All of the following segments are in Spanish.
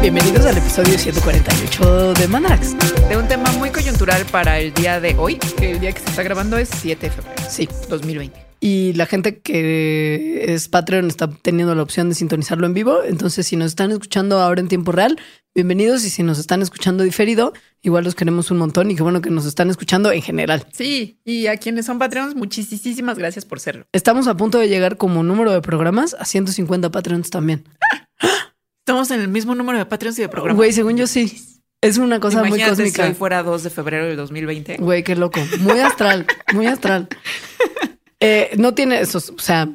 Bienvenidos al episodio 148 de Mandrax. De un tema muy coyuntural para el día de hoy, que el día que se está grabando es 7 de febrero. Sí. 2020. Y la gente que es Patreon está teniendo la opción de sintonizarlo en vivo. Entonces, si nos están escuchando ahora en tiempo real, bienvenidos. Y si nos están escuchando diferido, igual los queremos un montón y qué bueno que nos están escuchando en general. Sí, y a quienes son Patreons, muchísimas gracias por serlo. Estamos a punto de llegar como número de programas a 150 Patreons también. Estamos en el mismo número de Patreons y de programas. Güey, según yo sí. Es una cosa muy cósmica. si hoy fuera 2 de febrero del 2020. Güey, qué loco. Muy astral, muy astral. Eh, no tiene eso, o sea,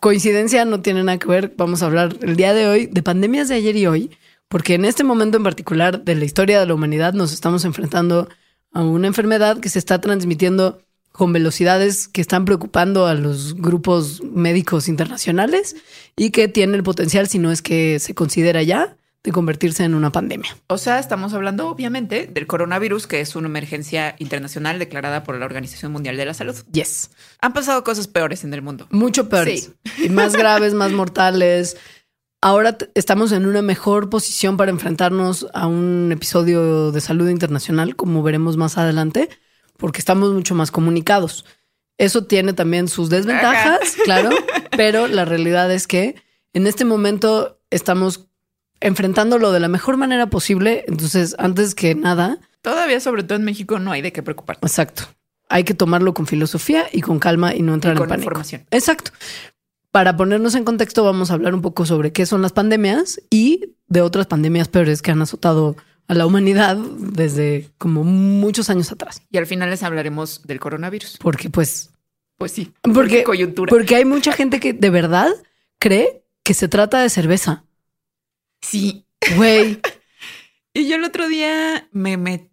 coincidencia no tiene nada que ver. Vamos a hablar el día de hoy de pandemias de ayer y hoy, porque en este momento en particular de la historia de la humanidad nos estamos enfrentando a una enfermedad que se está transmitiendo con velocidades que están preocupando a los grupos médicos internacionales y que tiene el potencial, si no es que se considera ya, de convertirse en una pandemia. O sea, estamos hablando obviamente del coronavirus, que es una emergencia internacional declarada por la Organización Mundial de la Salud. Yes. Han pasado cosas peores en el mundo. Mucho peores. Sí. Y más graves, más mortales. Ahora estamos en una mejor posición para enfrentarnos a un episodio de salud internacional, como veremos más adelante, porque estamos mucho más comunicados. Eso tiene también sus desventajas, claro, pero la realidad es que en este momento estamos enfrentándolo de la mejor manera posible. Entonces, antes que nada, Todavía, sobre todo en México, no hay de qué preocuparse. exacto, hay que tomarlo con filosofía y con calma y no entrar Y con en pánico. información. Exacto. Para ponernos en contexto, vamos a hablar un poco sobre qué son las pandemias y de otras pandemias peores que han azotado a la humanidad desde como muchos años atrás. Y al final les hablaremos del coronavirus. Porque pues, Pues sí, porque, coyuntura. porque hay mucha gente que de verdad cree que se trata de cerveza. Sí. Güey, Y yo el otro día me metí,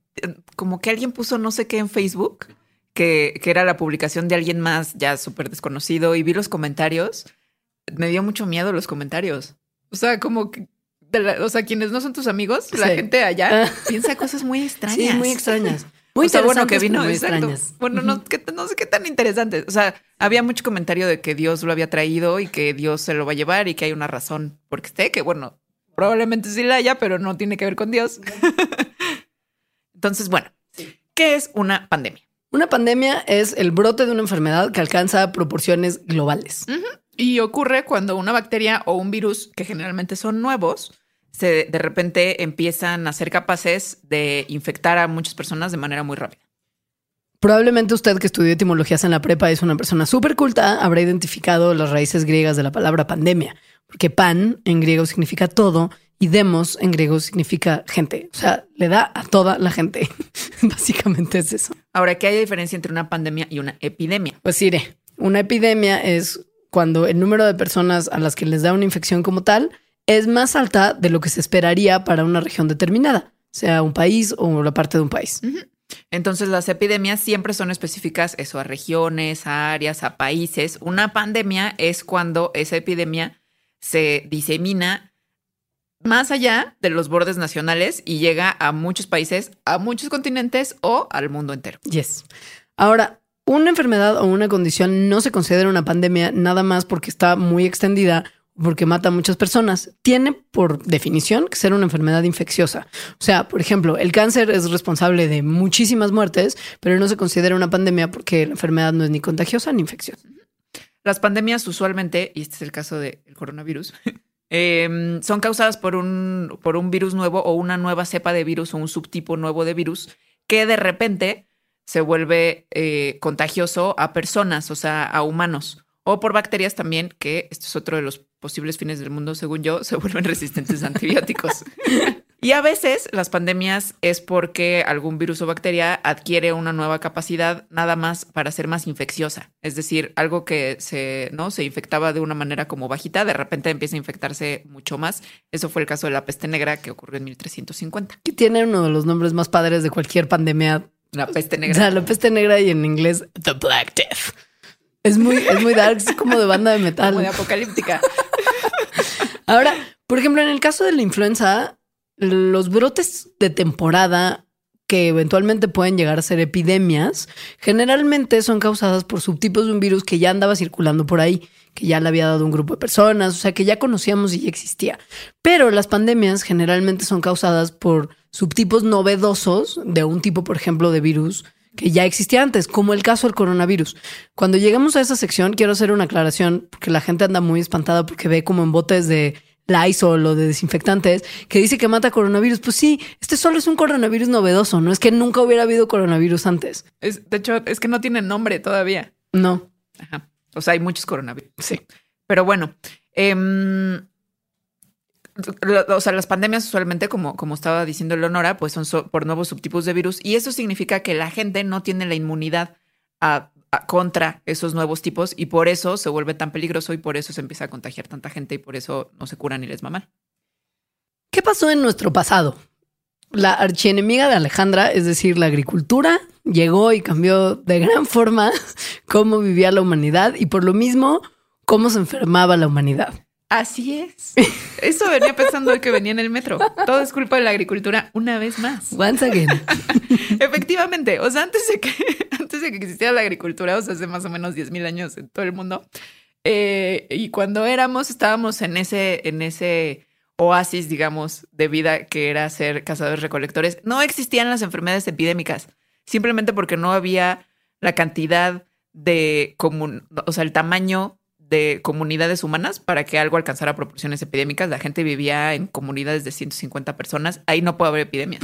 como que alguien puso no sé qué en Facebook, que, que era la publicación de alguien más ya súper desconocido y vi los comentarios. Me dio mucho miedo los comentarios. O sea, como que, la- o sea, quienes no son tus amigos, la Sí. gente allá Ah. piensa cosas muy extrañas. sí, muy extrañas. Muy o sea, bueno, que vino, muy exacto. extrañas. Bueno, no, que- no sé qué tan interesantes. O sea, había mucho comentario de que Dios lo había traído y que Dios se lo va a llevar y que hay una razón porque esté, que bueno, probablemente sí la haya, pero no tiene que ver con Dios. Entonces, bueno, ¿qué es una pandemia? Una pandemia es el brote de una enfermedad que alcanza proporciones globales. Y ocurre cuando una bacteria o un virus, que generalmente son nuevos, se de repente empiezan a ser capaces de infectar a muchas personas de manera muy rápida. Probablemente usted que estudió etimologías en la prepa es una persona súper culta, habrá identificado las raíces griegas de la palabra pandemia, porque pan en griego significa todo y demos en griego significa gente. O sea, le da a toda la gente. Básicamente es eso. Ahora, ¿qué hay diferencia entre una pandemia y una epidemia? Pues iré. Una epidemia es cuando el número de personas a las que les da una infección como tal es más alta de lo que se esperaría para una región determinada, sea un país o la parte de un país. Entonces las epidemias siempre son específicas eso a regiones, a áreas, a países. Una pandemia es cuando esa epidemia se disemina más allá de los bordes nacionales y llega a muchos países, a muchos continentes o al mundo entero. Yes. Ahora, una enfermedad o una condición no se considera una pandemia nada más porque está muy extendida porque mata a muchas personas. Tiene por definición que ser una enfermedad infecciosa. O sea, por ejemplo, el cáncer es responsable de muchísimas muertes, pero no se considera una pandemia porque la enfermedad no es ni contagiosa ni infecciosa. Las pandemias usualmente, y este es el caso del coronavirus, eh, son causadas por un, por un virus nuevo o una nueva cepa de virus o un subtipo nuevo de virus que de repente se vuelve eh, contagioso a personas, o sea, a humanos, o por bacterias también, que esto es otro de los posibles fines del mundo, según yo, se vuelven resistentes a antibióticos. Y a veces las pandemias es porque algún virus o bacteria adquiere una nueva capacidad nada más para ser más infecciosa. Es decir, algo que se, ¿no? se infectaba de una manera como bajita, de repente empieza a infectarse mucho más. Eso fue el caso de la peste negra que ocurrió en 1350. Que tiene uno de los nombres más padres de cualquier pandemia. La peste O negra. sea, la peste negra y en inglés The Black Death. Es muy, es muy dark, es como de banda de metal. Muy apocalíptica. Ahora, por ejemplo, en el caso de la influenza, los brotes de temporada que eventualmente pueden llegar a ser epidemias, generalmente son causadas por subtipos de un virus que ya andaba circulando por ahí, que ya le había dado un grupo de personas, o sea, que ya conocíamos y ya existía. Pero las pandemias generalmente son causadas por subtipos novedosos de un tipo, por ejemplo, de virus que ya existía antes, como el caso del coronavirus. Cuando llegamos a esa sección, quiero hacer una aclaración, porque la gente anda muy espantada porque ve como en botes de Lysol o de desinfectantes que dice que mata coronavirus. Pues sí, este solo es un coronavirus novedoso, no es que nunca hubiera habido coronavirus antes. Es, de hecho, es que no tiene nombre todavía. No. Ajá. O sea, hay muchos coronavirus. Sí. Pero bueno, em, o sea, las pandemias usualmente, como, como estaba diciendo Leonora, pues son por nuevos subtipos de virus y eso significa que la gente no tiene la inmunidad a, contra esos nuevos tipos y por eso se vuelve tan peligroso y por eso se empieza a contagiar tanta gente y por eso no se curan ni les maman. ¿Qué pasó en nuestro pasado? La archienemiga de Alejandra, es decir, la agricultura, llegó y cambió de gran forma cómo vivía la humanidad y por lo mismo cómo se enfermaba la humanidad. Así es. Eso venía pensando hoy que venía en el metro. Todo es culpa de la agricultura una vez más. Once again. Efectivamente. O sea, antes de que, antes de que existiera la agricultura, o sea, hace más o menos 10 mil años en todo el mundo. Eh, y cuando éramos, estábamos en ese, en ese oasis, digamos, de vida que era ser cazadores recolectores. No existían las enfermedades epidémicas. Simplemente porque no había la cantidad de común, o sea, el tamaño de comunidades humanas para que algo alcanzara proporciones epidémicas. La gente vivía en comunidades de 150 personas. Ahí no puede haber epidemias.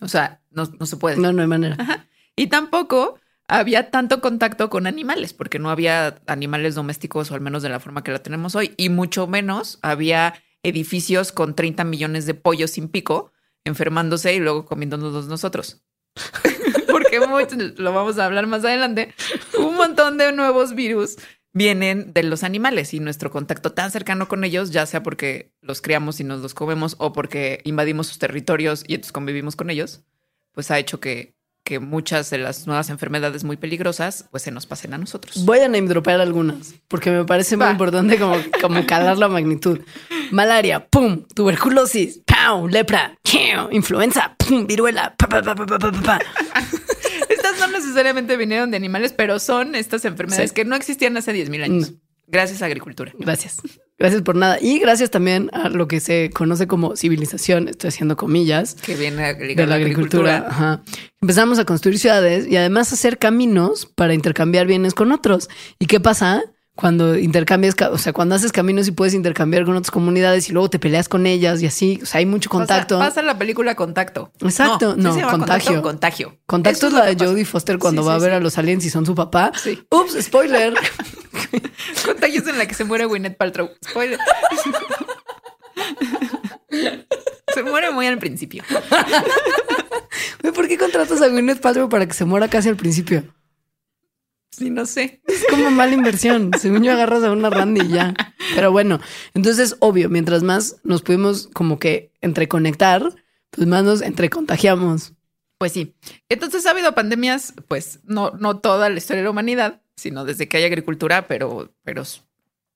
O sea, no, se puede. No, no hay manera. Y tampoco había tanto contacto con animales, porque no había animales domésticos, o al menos de la forma que la tenemos hoy, y mucho menos había edificios con 30 millones de pollos sin pico enfermándose y luego comiéndonos nosotros. porque lo vamos a hablar más adelante, un montón de nuevos virus vienen de los animales y nuestro contacto tan cercano con ellos, ya sea porque los criamos y nos los comemos o porque invadimos sus territorios y entonces convivimos con ellos, pues ha hecho que, que muchas de las nuevas enfermedades muy peligrosas pues se nos pasen a nosotros. Voy a name dropear algunas porque me parece muy importante como, como calar la magnitud. Malaria, pum, tuberculosis, pau, lepra, influenza, pum, viruela, pa, pa, pa, no necesariamente vinieron de animales, pero son estas enfermedades que no existían hace 10.000 años. Gracias a agricultura. Gracias. Gracias por nada. Y gracias también a lo que se conoce como civilización, estoy haciendo comillas. Que viene de la agricultura. Empezamos a construir ciudades y además hacer caminos para intercambiar bienes con otros. ¿Y qué pasa? Cuando intercambias, o sea, cuando haces caminos y puedes intercambiar con otras comunidades y luego te peleas con ellas y así, o sea, hay mucho contacto. Pasa, la película Contacto. Exacto, no, contagio. Contagio. Contacto es la de Jodie Foster cuando va a ver a los aliens y son su papá. Sí. Ups, spoiler. contagio es en la que se muere Gwyneth Paltrow. Spoiler. se muere muy al principio. ¿Por qué contratas a Gwyneth Paltrow para que se muera casi al principio? Sí, no sé. Es como mala inversión. Según yo agarras a una Randy y ya. Pero bueno, entonces, obvio, mientras más nos pudimos como que entreconectar, pues más nos entrecontagiamos. Pues sí. Entonces ha habido pandemias, pues no, no toda la historia de la humanidad, sino desde que hay agricultura, pero, pero,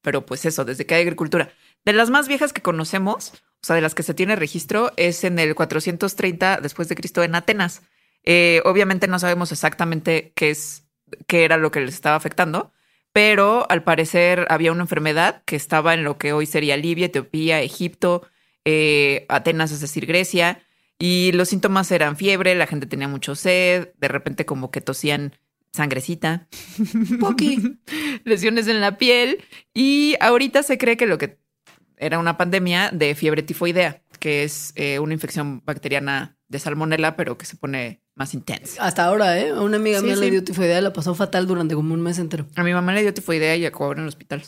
pero pues eso, desde que hay agricultura. De las más viejas que conocemos, o sea, de las que se tiene registro, es en el 430 después de Cristo en Atenas. Eh, obviamente no sabemos exactamente qué es qué era lo que les estaba afectando, pero al parecer había una enfermedad que estaba en lo que hoy sería Libia, Etiopía, Egipto, eh, Atenas, es decir, Grecia, y los síntomas eran fiebre, la gente tenía mucho sed, de repente como que tosían sangrecita, poqui, lesiones en la piel, y ahorita se cree que lo que era una pandemia de fiebre tifoidea, que es eh, una infección bacteriana de salmonela, pero que se pone más intensa. Hasta ahora, ¿eh? A una amiga mía le dio tifoidea y la pasó fatal durante como un mes entero. A mi mamá le dio tifoidea y acabó en el hospital.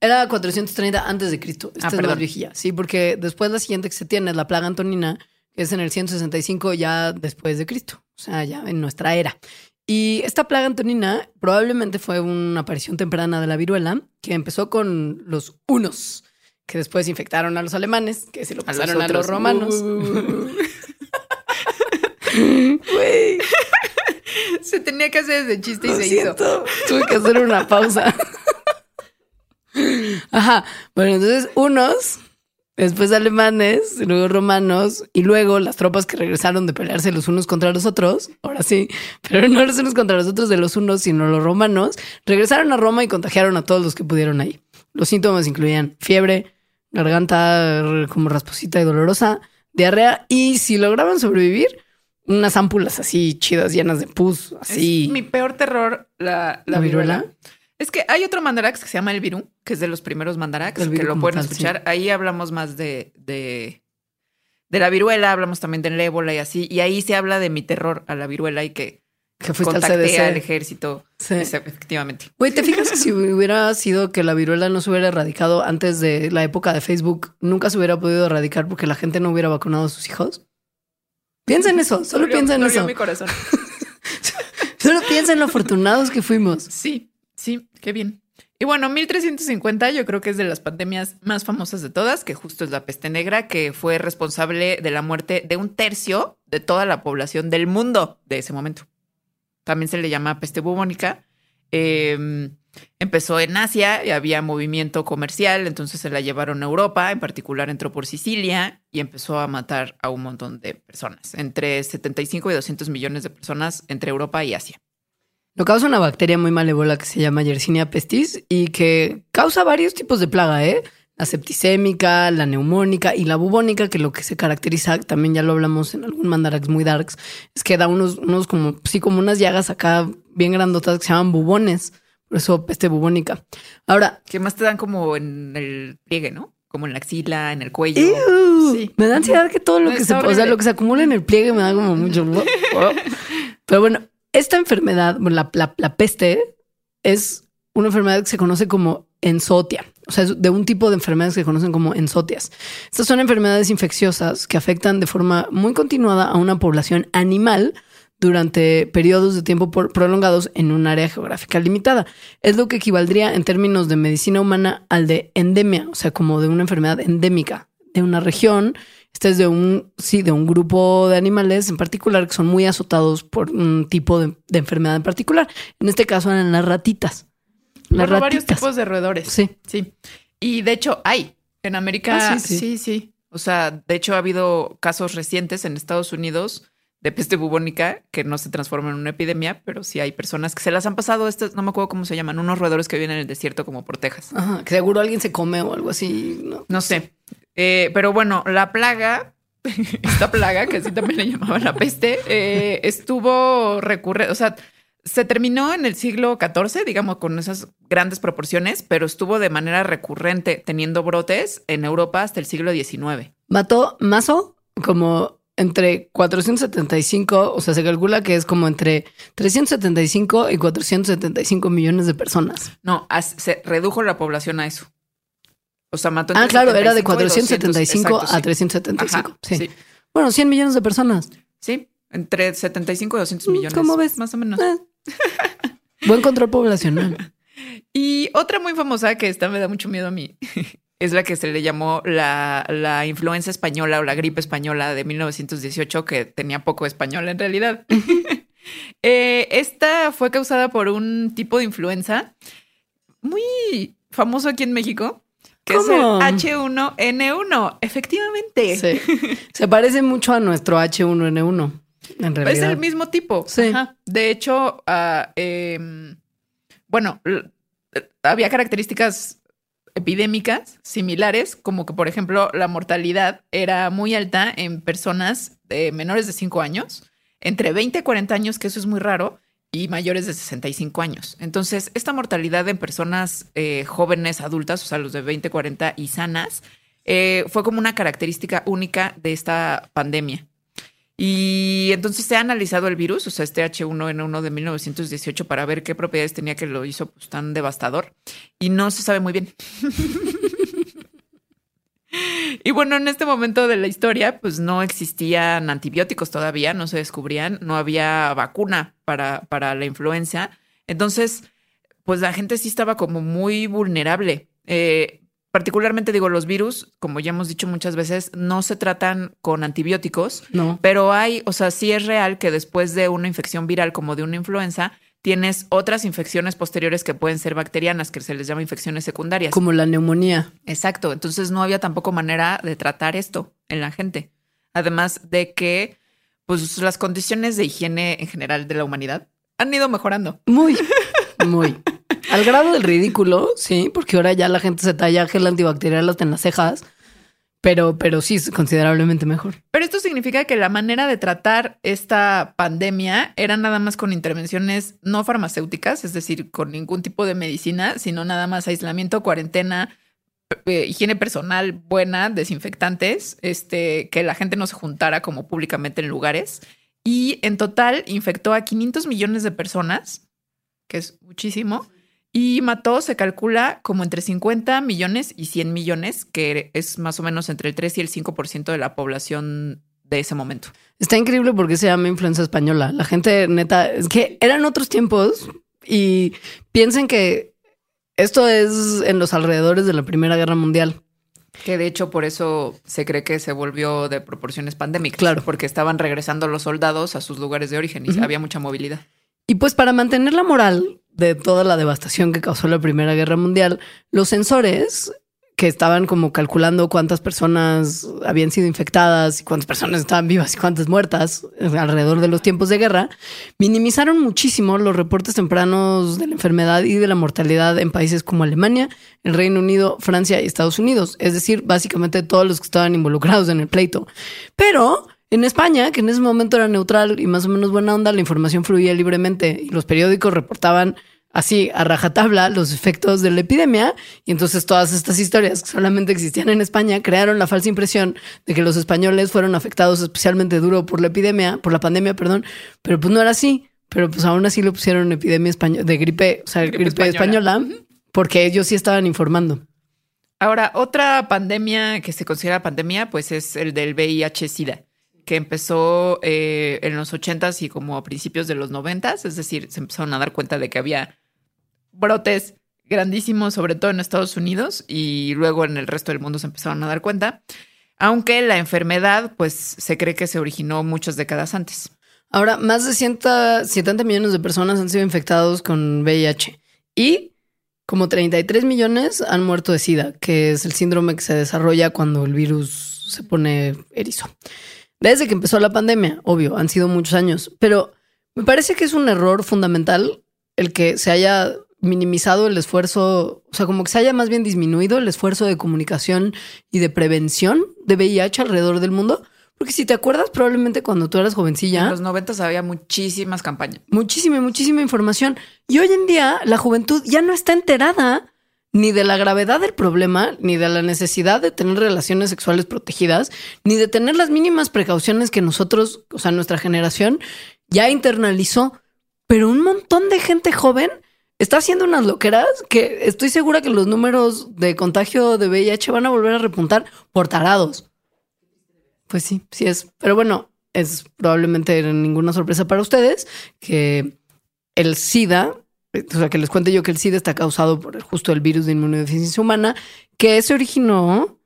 Era 430 antes de Cristo. Esta ah, es la viejilla. Sí, porque después la siguiente que se tiene es la plaga antonina, que es en el 165 ya después de Cristo. O sea, ya en nuestra era. Y esta plaga antonina probablemente fue una aparición temprana de la viruela que empezó con los unos, que después infectaron a los alemanes, que se lo pasaron a los, romanos. Se tenía que hacer ese chiste y se hizo. Tuve que hacer una pausa. Ajá. Bueno, entonces unos después alemanes, luego romanos y luego las tropas que regresaron de pelearse los unos contra los otros, ahora sí, pero no los unos contra los otros de los unos, sino los romanos, regresaron a Roma y contagiaron a todos los que pudieron ahí. Los síntomas incluían fiebre, garganta como rasposita y dolorosa, diarrea y si lograban sobrevivir, unas ámpulas así chidas, llenas de pus, así. Es mi peor terror, la, la, ¿La viruela? viruela. Es que hay otro mandarax que se llama el virú, que es de los primeros mandarax, que lo pueden tal, escuchar. Ahí hablamos más de, de, de la viruela, hablamos también del ébola y así. Y ahí se habla de mi terror a la viruela y que que fuiste contacté al ejército. Sí. Efectivamente. Güey, ¿te fijas que si hubiera sido que la viruela no se hubiera erradicado antes de la época de Facebook, nunca se hubiera podido erradicar porque la gente no hubiera vacunado a sus hijos? Piensa en eso, solo Dolió- piensa en dolió eso. mi corazón. Solo piensa en lo afortunados que fuimos. Sí, sí, qué bien. Y bueno, 1350 yo creo que es de las pandemias más famosas de todas, que justo es la peste negra, que fue responsable de la muerte de un tercio de toda la población del mundo de ese momento. También se le llama peste bubónica. Eh, empezó en Asia y había movimiento comercial, entonces se la llevaron a Europa, en particular entró por Sicilia y empezó a matar a un montón de personas, entre 75 y 200 millones de personas entre Europa y Asia. Lo causa una bacteria muy malévola que se llama Yersinia pestis y que causa varios tipos de plaga, ¿eh? La septicémica, la neumónica y la bubónica, que lo que se caracteriza, también ya lo hablamos en algún mandarax muy darks, es que da unos, unos como, sí, como unas llagas acá bien grandotas que se llaman bubones. Eso peste bubónica. Ahora, Que más te dan como en el pliegue, ¿no? Como en la axila, en el cuello. Me da ansiedad que todo lo No, que se, o sea, lo que se acumula en el pliegue me da como mucho. Pero bueno, esta enfermedad, bueno, la, la- la peste, es una enfermedad que se conoce como ensotia. O sea, es de un tipo de enfermedades que se conocen como ensotias. Estas son enfermedades infecciosas que afectan de forma muy continuada a una población animal durante periodos de tiempo por- prolongados en un área geográfica limitada. Es lo que equivaldría en términos de medicina humana al de endemia, o sea, como de una enfermedad endémica de una región. Este es de un, sí, de un grupo de animales en particular que son muy azotados por un tipo de, de enfermedad en particular. En este caso eran las ratitas. Las Bueno, varios ratitas. tipos de roedores. Sí. Sí. Y de hecho hay en América. Ah, sí, sí, sí. sí, O sea, de hecho ha habido casos recientes en Estados Unidos de peste bubónica que no se transforma en una epidemia, pero sí hay personas que se las han pasado. Estas, no me acuerdo cómo se llaman, unos roedores que viven en el desierto como por Texas. Ajá, que seguro alguien se come o algo así. ¿no? No sé. Eh, pero bueno, la plaga, esta plaga, que así también le llamaban la peste, eh, estuvo recurrente, o sea, se terminó en el siglo XIV, digamos, con esas grandes proporciones, pero estuvo de manera recurrente teniendo brotes en Europa hasta el siglo XIX. Mató Mazo como entre 475, o sea, se calcula que es como entre 375 y 475 millones de personas. No, se redujo la población a eso. O sea, mató Ah, claro, era de 75 y 200, 475 exacto, a sí. 375. Ajá, sí. sí. Bueno, 100 millones de personas. Sí, entre 75 y 200 Mm, millones. ¿cómo ves? Más o menos. Eh. Buen control poblacional. Y otra muy famosa que esta me da mucho miedo a mí es la que se le llamó la, la influenza española o la gripe española de 1918, que tenía poco español en realidad. Eh, esta fue causada por un tipo de influenza muy famoso aquí en México, que ¿Cómo? es el H1N1. Efectivamente. Sí. Se parece mucho a nuestro H1N1, en Es realidad. el mismo tipo. Sí. Ajá. De hecho, ah, em, bueno, había características epidémicas similares, como que, por ejemplo, la mortalidad era muy alta en personas menores de 5 años, entre 20 y 40 años, que eso es muy raro, y mayores de 65 años. Entonces, esta mortalidad en personas eh, jóvenes, adultas, o sea, los de 20, 40 y sanas, eh, fue como una característica única de esta pandemia. Y entonces se ha analizado el virus, o sea, este H1N1 de 1918, para ver qué propiedades tenía que lo hizo pues, tan devastador. Y no se sabe muy bien. y bueno, en este momento de la historia, pues no existían antibióticos todavía, no se descubrían, no había vacuna para, para la influenza. Entonces, pues la gente sí estaba como muy vulnerable. Eh, particularmente digo, los virus, como ya hemos dicho muchas veces, no se tratan con antibióticos, No. pero hay, o sea, sí es real que después de una infección viral como de una influenza, tienes otras infecciones posteriores que pueden ser bacterianas, que se les llama infecciones secundarias. Como la neumonía. Exacto. Entonces no había tampoco manera de tratar esto en la gente. Además de que, pues, las condiciones de higiene en general de la humanidad han ido mejorando. Muy, muy. Al grado del ridículo, sí, porque ahora ya la gente se talla gel antibacterial hasta en las cejas. Pero, pero sí, es considerablemente mejor. Pero esto significa que la manera de tratar esta pandemia era nada más con intervenciones no farmacéuticas, es decir, con ningún tipo de medicina, sino nada más aislamiento, cuarentena, eh, higiene personal buena, desinfectantes, este, que la gente no se juntara como públicamente en lugares. Y en total infectó a 500 millones de personas, que es muchísimo y mató, se calcula, como entre 50 millones y 100 millones, que es más o menos entre el 3 y el 5% de la población de ese momento. Está increíble porque se llama influenza española. La gente neta, es que eran otros tiempos y piensen que esto es en los alrededores de la Primera Guerra Mundial. Que de hecho por eso se cree que se volvió de proporciones pandémicas. Claro. Porque estaban regresando los soldados a sus lugares de origen y había mucha movilidad. Y pues para mantener la moral de toda la devastación que causó la Primera Guerra Mundial, los sensores que estaban como calculando cuántas personas habían sido infectadas y cuántas personas estaban vivas y cuántas muertas alrededor de los tiempos de guerra, minimizaron muchísimo los reportes tempranos de la enfermedad y de la mortalidad en países como Alemania, el Reino Unido, Francia y Estados Unidos, es decir, básicamente todos los que estaban involucrados en el pleito. Pero en España, que en ese momento era neutral y más o menos buena onda, la información fluía libremente y los periódicos reportaban así a rajatabla los efectos de la epidemia. Y entonces todas estas historias que solamente existían en España crearon la falsa impresión de que los españoles fueron afectados especialmente duro por la epidemia, por la pandemia, perdón, pero pues no era así, pero pues aún así le pusieron epidemia española de gripe, o sea, gripe, gripe española. española, porque ellos sí estaban informando. Ahora, otra pandemia que se considera pandemia, pues es el del VIH-Sida que empezó eh, en los ochentas y como a principios de los noventas, es decir, se empezaron a dar cuenta de que había brotes grandísimos, sobre todo en Estados Unidos, y luego en el resto del mundo se empezaron a dar cuenta, aunque la enfermedad, pues se cree que se originó muchas décadas antes. Ahora, más de 170 millones de personas han sido infectados con VIH y como 33 millones han muerto de SIDA, que es el síndrome que se desarrolla cuando el virus se pone erizo. Desde que empezó la pandemia, obvio, han sido muchos años, pero me parece que es un error fundamental el que se haya minimizado el esfuerzo, o sea, como que se haya más bien disminuido el esfuerzo de comunicación y de prevención de VIH alrededor del mundo. Porque si te acuerdas, probablemente cuando tú eras jovencilla. En los noventas había muchísimas campañas. Muchísima, muchísima información. Y hoy en día la juventud ya no está enterada ni de la gravedad del problema, ni de la necesidad de tener relaciones sexuales protegidas, ni de tener las mínimas precauciones que nosotros, o sea, nuestra generación ya internalizó. Pero un montón de gente joven está haciendo unas loqueras que estoy segura que los números de contagio de VIH van a volver a repuntar por tarados. Pues sí, sí es. Pero bueno, es probablemente ninguna sorpresa para ustedes que el SIDA o sea, que les cuente yo que el SIDA está causado por justo el virus de inmunodeficiencia humana, que se originó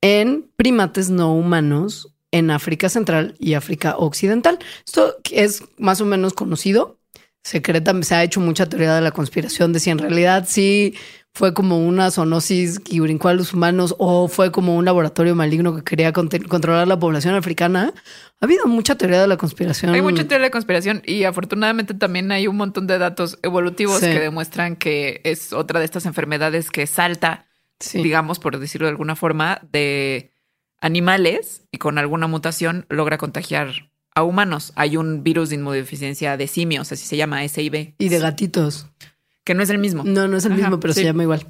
en primates no humanos en África Central y África Occidental. Esto es más o menos conocido. Secreta, se ha hecho mucha teoría de la conspiración de si en realidad sí fue como una zoonosis que brincó a los humanos o fue como un laboratorio maligno que quería controlar la población africana. Ha habido mucha teoría de la conspiración. Hay mucha teoría de la conspiración y afortunadamente también hay un montón de datos evolutivos que demuestran que es otra de estas enfermedades que salta, digamos, por decirlo de alguna forma, de animales y con alguna mutación logra contagiar a humanos. Hay un virus de inmunodeficiencia de simios, así se llama, SIV. Y de gatitos. Que no es el mismo. No, no es el mismo, pero se llama igual.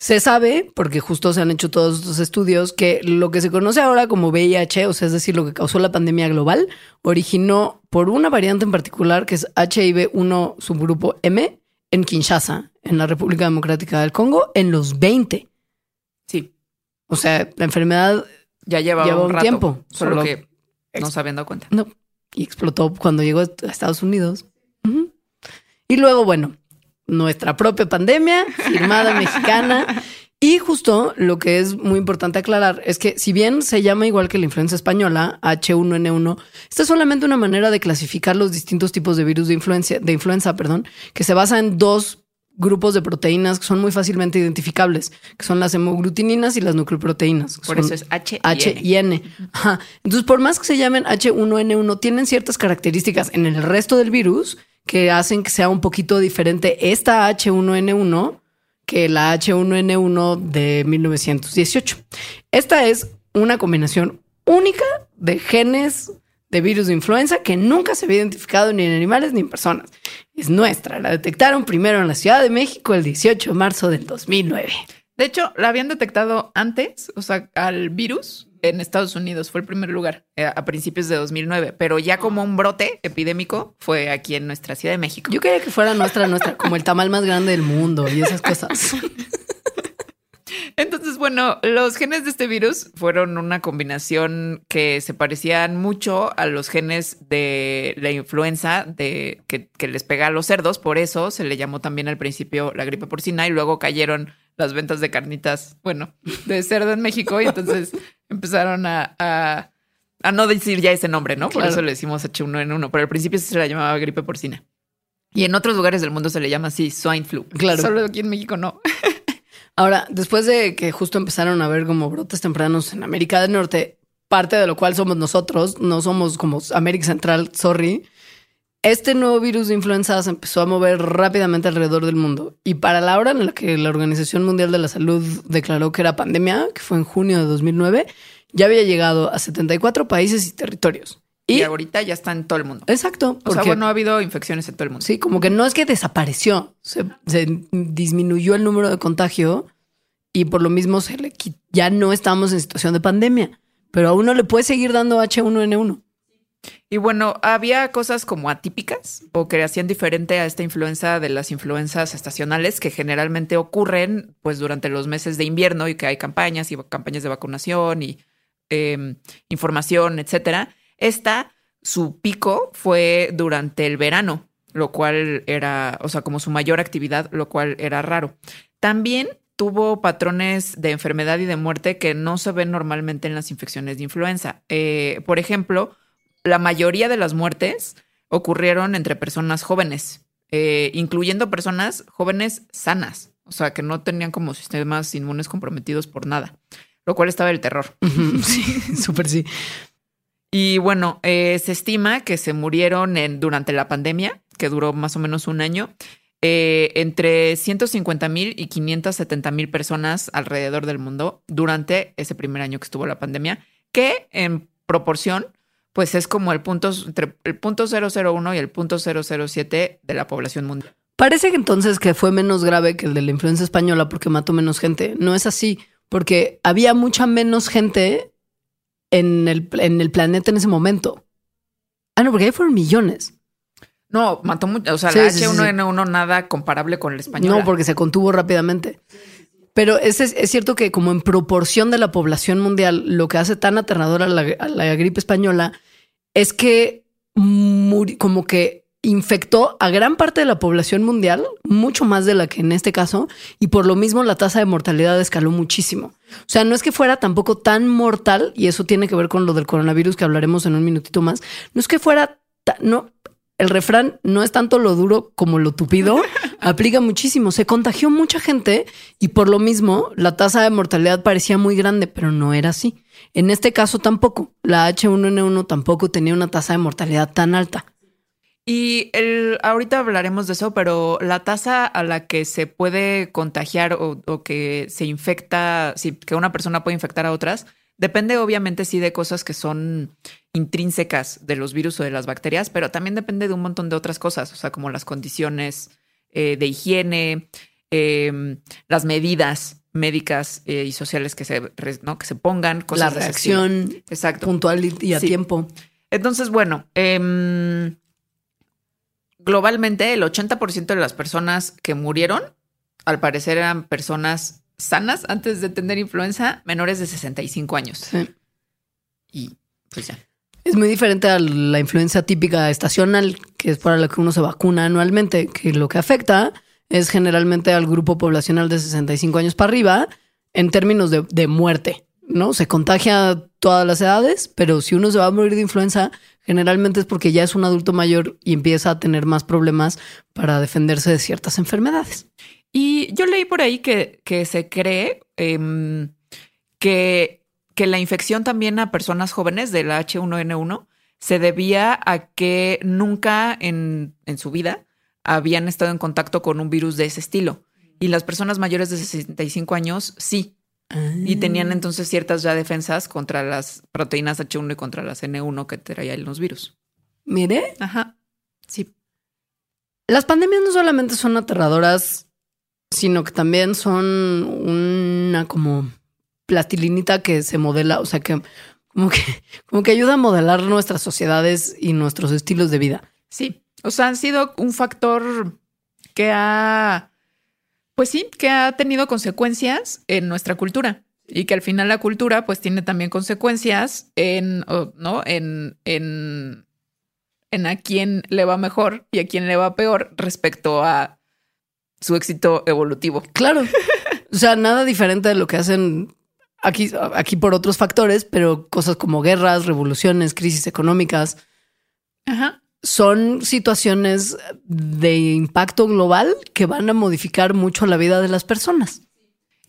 Se sabe, porque justo se han hecho todos estos estudios, que lo que se conoce ahora como VIH, o sea, es decir, lo que causó la pandemia global, originó por una variante en particular que es HIV1 subgrupo M en Kinshasa, en la República Democrática del Congo, en los 20. Sí. O sea, la enfermedad ya lleva, un, tiempo. Solo, que no se habían dado cuenta. No. Y explotó cuando llegó a Estados Unidos. Y luego, bueno, nuestra propia pandemia, firmada mexicana. Y justo lo que es muy importante aclarar es que si bien se llama igual que la influenza española, H1N1, esta es solamente una manera de clasificar los distintos tipos de virus de influencia, de influenza, perdón, que se basa en dos grupos de proteínas que son muy fácilmente identificables, que son las hemoglutininas y las nucleoproteínas. Por eso es H y H y N. Ajá. Entonces, por más que se llamen H1N1, tienen ciertas características en el resto del virus que hacen que sea un poquito diferente esta H1N1 que la H1N1 de 1918. Esta es una combinación única de genes de virus de influenza que nunca se había identificado ni en animales ni en personas. Es nuestra. La detectaron primero en la Ciudad de México el 18 de marzo del 2009. De hecho, la habían detectado antes, o sea, al virus en Estados Unidos fue el primer lugar eh, a principios de 2009, pero ya como un brote epidémico fue aquí en nuestra Ciudad de México. Yo quería que fuera nuestra, nuestra, como el tamal más grande del mundo y esas cosas. Entonces, bueno, los genes de este virus fueron una combinación que se parecían mucho a los genes de la influenza de, que, que les pega a los cerdos, por eso se le llamó también al principio la gripe porcina y luego cayeron las ventas de carnitas, bueno, de cerdo en México y entonces empezaron a, a, a, no decir ya ese nombre, ¿no? Por Claro. eso le decimos H1N1, pero al principio se la llamaba gripe porcina. Y en otros lugares del mundo se le llama así, swine flu. Claro. Solo aquí en México no. Ahora, después de que justo empezaron a ver como brotes tempranos en América del Norte, parte de lo cual somos nosotros, no somos como América Central, sorry. Este nuevo virus de influenza se empezó a mover rápidamente alrededor del mundo. Y para la hora en la que la Organización Mundial de la Salud declaró que era pandemia, que fue en junio de 2009, ya había llegado a 74 países y territorios. Y, Y, ahorita ya está en todo el mundo. exacto, O porque sea, bueno, ha habido infecciones en todo el mundo. sí, como que no es que desapareció, se, se disminuyó el número de contagio y por lo mismo se le ya no estamos en situación de pandemia, pero a uno le puede seguir dando H1N1. Y bueno, había cosas como atípicas o que hacían diferente a esta influenza de las influencias estacionales que generalmente ocurren pues durante los meses de invierno y que hay campañas y campañas de vacunación y eh, información, etcétera. Esta, su pico fue durante el verano, lo cual era, o sea, como su mayor actividad, lo cual era raro. También tuvo patrones de enfermedad y de muerte que no se ven normalmente en las infecciones de influenza. Eh, por ejemplo, la mayoría de las muertes ocurrieron entre personas jóvenes, eh, incluyendo personas jóvenes sanas, o sea, que no tenían como sistemas inmunes comprometidos por nada, lo cual estaba el terror. sí, súper sí. Y bueno, eh, se estima que se murieron en, durante la pandemia, que duró más o menos un año, eh, entre 150 mil y 570 mil personas alrededor del mundo durante ese primer año que estuvo la pandemia, que en proporción, pues es como el punto, entre el punto 001 y el punto 007 de la población mundial. Parece que entonces que fue menos grave que el de la influenza española porque mató menos gente. No es así, porque había mucha menos gente en el, en el planeta en ese momento. Ah, no, porque ahí fueron millones. No, mató mucho, o sea, Sí, la sí, sí, H1N1 nada comparable con el español. No, porque se contuvo rápidamente. Pero es, es, cierto que como en proporción de la población mundial, lo que hace tan aterradora la, a la gripe española es que como que infectó a gran parte de la población mundial, mucho más de la que en este caso, y por lo mismo la tasa de mortalidad escaló muchísimo. O sea, no es que fuera tampoco tan mortal, y eso tiene que ver con lo del coronavirus que hablaremos en un minutito más, no es que fuera, no, el refrán no es tanto lo duro como lo tupido, aplica muchísimo. Se contagió mucha gente y por lo mismo la tasa de mortalidad parecía muy grande, pero no era así. En este caso tampoco. La H1N1 tampoco tenía una tasa de mortalidad tan alta. Y el, ahorita hablaremos de eso, pero la tasa a la que se puede contagiar o, que se infecta, sí, que una persona puede infectar a otras, depende obviamente sí de cosas que son intrínsecas de los virus o de las bacterias, pero también depende de un montón de otras cosas, o sea, como las condiciones eh, de higiene, eh, las medidas médicas eh, y sociales que se, ¿no? que se pongan, cosas la reacción Exacto. puntual y, y a Sí. tiempo. Entonces, bueno, em, globalmente el 80% de las personas que murieron, al parecer eran personas sanas antes de tener influenza, menores de 65 años. Sí. Y pues ya. Es muy diferente a la influenza típica estacional, que es para la que uno se vacuna anualmente, que lo que afecta es generalmente al grupo poblacional de 65 años para arriba, en términos de, de muerte, ¿no? Se contagia a todas las edades, pero si uno se va a morir de influenza, generalmente es porque ya es un adulto mayor y empieza a tener más problemas para defenderse de ciertas enfermedades. Y yo leí por ahí que, que se cree em, que, que la infección también a personas jóvenes del H1N1 se debía a que nunca en, en su vida habían estado en contacto con un virus de ese estilo. Y las personas mayores de 65 años sí. Y tenían entonces ciertas ya defensas contra las proteínas H1 y contra las N1 que traían los virus. Mire, Ajá. Sí. las pandemias no solamente son aterradoras, sino que también son una como plastilinita que se modela, o sea que como que, como que ayuda a modelar nuestras sociedades y nuestros estilos de vida. Sí. O sea, han sido un factor que ha, pues sí, que ha tenido consecuencias en nuestra cultura. Y que al final la cultura, pues, tiene también consecuencias en, ¿no? En, en, en a quién le va mejor y a quién le va peor respecto a su éxito evolutivo. Claro. O sea, nada diferente de lo que hacen aquí, aquí por otros factores, pero cosas como guerras, revoluciones, crisis económicas, Ajá. son situaciones de impacto global que van a modificar mucho la vida de las personas.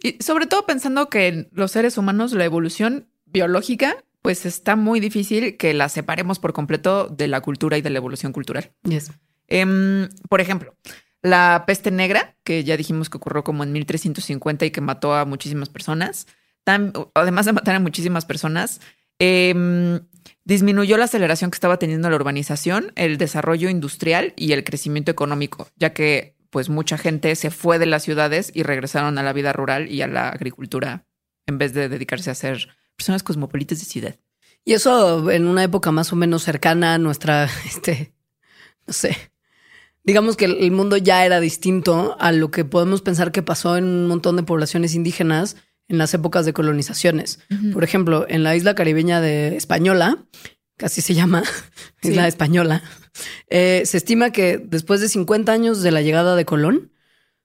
Y sobre todo pensando que en los seres humanos la evolución biológica, pues está muy difícil que la separemos por completo de la cultura y de la evolución cultural. Yes. Em, por ejemplo, la peste negra, que ya dijimos que ocurrió como en 1350 y que mató a muchísimas personas, además de matar a muchísimas personas, em, disminuyó la aceleración que estaba teniendo la urbanización, el desarrollo industrial y el crecimiento económico, ya que pues mucha gente se fue de las ciudades y regresaron a la vida rural y a la agricultura en vez de dedicarse a ser personas cosmopolitas de ciudad. Y eso en una época más o menos cercana a nuestra, este, no sé, digamos que el mundo ya era distinto a lo que podemos pensar que pasó en un montón de poblaciones indígenas en las épocas de colonizaciones. Por ejemplo, en la isla caribeña de Española, así se llama, Sí. isla española, eh, se estima que después de 50 años de la llegada de Colón,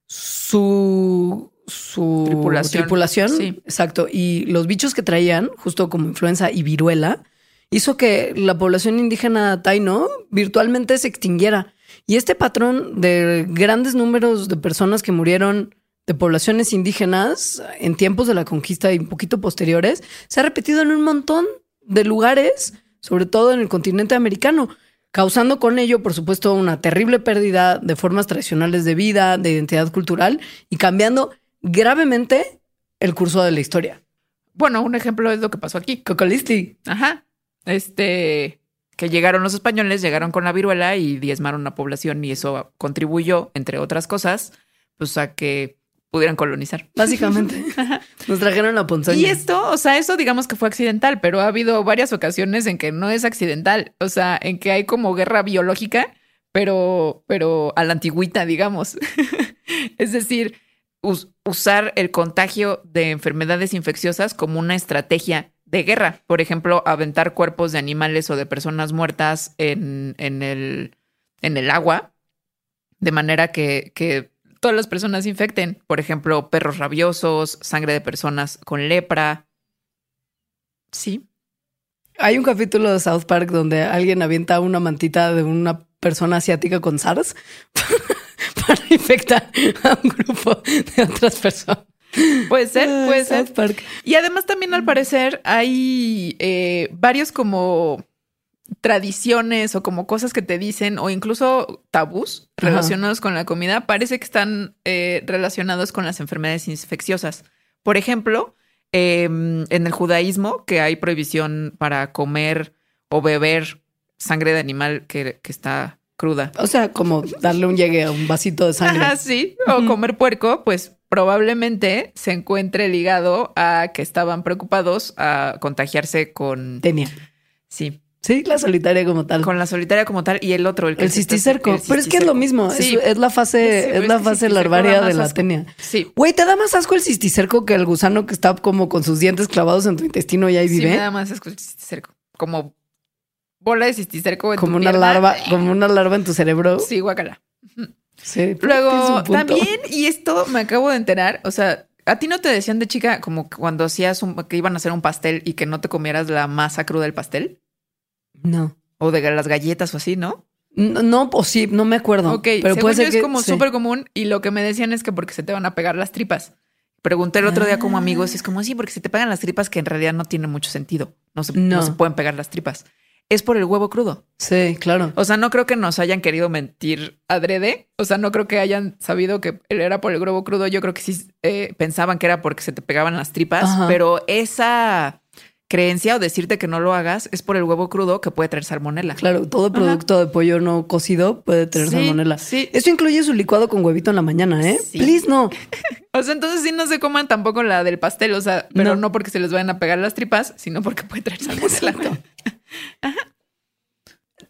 su, su Tripulación. tripulación, Sí. exacto, y los bichos que traían, justo como influenza y viruela, hizo que la población indígena taino virtualmente se extinguiera. Y este patrón de grandes números de personas que murieron de poblaciones indígenas en tiempos de la conquista y un poquito posteriores se ha repetido en un montón de lugares, sobre todo en el continente americano, causando con ello, por supuesto, una terrible pérdida de formas tradicionales de vida, de identidad cultural y cambiando gravemente el curso de la historia. Bueno, un ejemplo es lo que pasó aquí. Cocolisti. Ajá. Este, que llegaron los españoles, llegaron con la viruela y diezmaron la población y eso contribuyó, entre otras cosas, pues a que pudieran colonizar. Básicamente. Nos trajeron la ponzoña. Y esto, o sea, eso digamos que fue accidental, pero ha habido varias ocasiones en que no es accidental, o sea, en que hay como guerra biológica, pero, pero a la antigüita, digamos. es decir, us- usar el contagio de enfermedades infecciosas como una estrategia de guerra. Por ejemplo, aventar cuerpos de animales o de personas muertas en, en, el, en el agua, de manera que, que todas las personas se infecten. Por ejemplo, perros rabiosos, sangre de personas con lepra. Sí. Hay un capítulo de South Park donde alguien avienta una mantita de una persona asiática con SARS para infectar a un grupo de otras personas. Puede ser, puede ser. Park. Y además también al parecer hay eh, varios como tradiciones o como cosas que te dicen o incluso tabús Ajá. relacionados con la comida, parece que están eh, relacionados con las enfermedades infecciosas. Por ejemplo, eh, en el judaísmo, que hay prohibición para comer o beber sangre de animal que, que está cruda. O sea, como darle un llegue a un vasito de sangre. Ajá, sí. O comer puerco, pues probablemente se encuentre ligado a que estaban preocupados a contagiarse con, Tenía. sí, Sí, la solitaria como tal. con la solitaria como tal y el otro, el que el cisticerco. el Pero es que es lo mismo. Sí, Es, es la fase, Sí, es la fase larvaria de la tenia. sí. Güey, ¿te da más asco el cisticerco que el gusano que está como con sus dientes clavados en tu intestino y ahí Sí, vive? me da más asco el cisticerco. Como bola de cisticerco en tu como una pierna. larva, como una larva en tu cerebro. Sí, guacala. Sí, Luego, también, y esto me acabo de enterar, o sea, ¿A ti no te decían de chica como cuando hacías un, que iban a hacer un pastel y que no te comieras la masa cruda del pastel? No. O de las galletas o así, ¿no? No, no, o sí, no me acuerdo. Ok, pero puede ser es que como sí. súper común y lo que me decían es que porque se te van a pegar las tripas. Pregunté el otro día como amigos y es como, sí, porque se te pegan las tripas que en realidad no tiene mucho sentido. No se, no No. se pueden pegar las tripas. Es por el huevo crudo. Sí, claro. O sea, no creo que nos hayan querido mentir adrede. O sea, no creo que hayan sabido que era por el huevo crudo. Yo creo que sí eh, pensaban que era porque se te pegaban las tripas. Ajá. Pero esa creencia o decirte que no lo hagas es por el huevo crudo que puede traer salmonela. Claro, todo producto de pollo no cocido puede tener Sí, salmonela. sí. Eso incluye su licuado con huevito en la mañana, ¿eh? Sí. Please, no. O sea, entonces sí no se coman tampoco la del pastel. O sea, pero No. no, porque se les vayan a pegar las tripas, sino porque puede traer salmonela.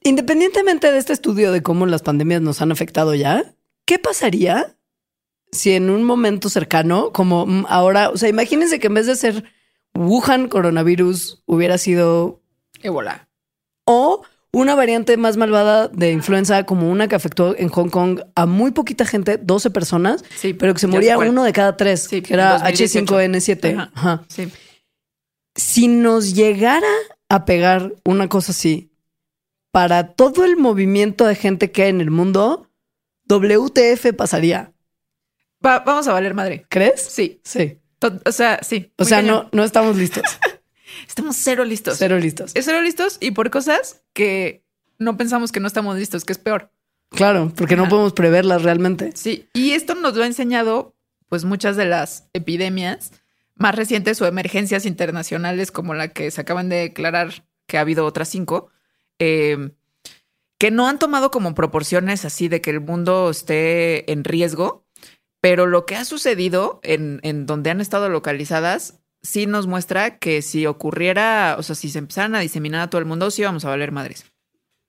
Independientemente de este estudio de cómo las pandemias nos han afectado ya, ¿qué pasaría si en un momento cercano, como ahora, o sea, imagínense que en vez de ser Wuhan coronavirus hubiera sido Ébola. o una variante más malvada de influenza como una que afectó en Hong Kong a muy poquita gente, 12 personas, Sí, pero que se moría uno de cada tres, Sí, que era en 2018. H5N7. Ajá. Ajá. Sí. Si nos llegara a pegar una cosa así para todo el movimiento de gente que hay en el mundo, WTF pasaría. Va- vamos a valer madre. ¿Crees? Sí. Sí. O sea, sí. O sea, cañón. no, no estamos listos. Estamos cero listos. Cero listos. Es cero listos y por cosas que no pensamos que no estamos listos, que es peor. Claro, porque no podemos preverlas realmente. Sí. Y esto nos lo ha enseñado, pues, muchas de las epidemias más recientes o emergencias internacionales, como la que se acaban de declarar que ha habido otras cinco, eh, que no han tomado como proporciones así de que el mundo esté en riesgo, pero lo que ha sucedido en, en donde han estado localizadas sí nos muestra que si ocurriera, o sea, si se empezaran a diseminar a todo el mundo, sí vamos a valer madres.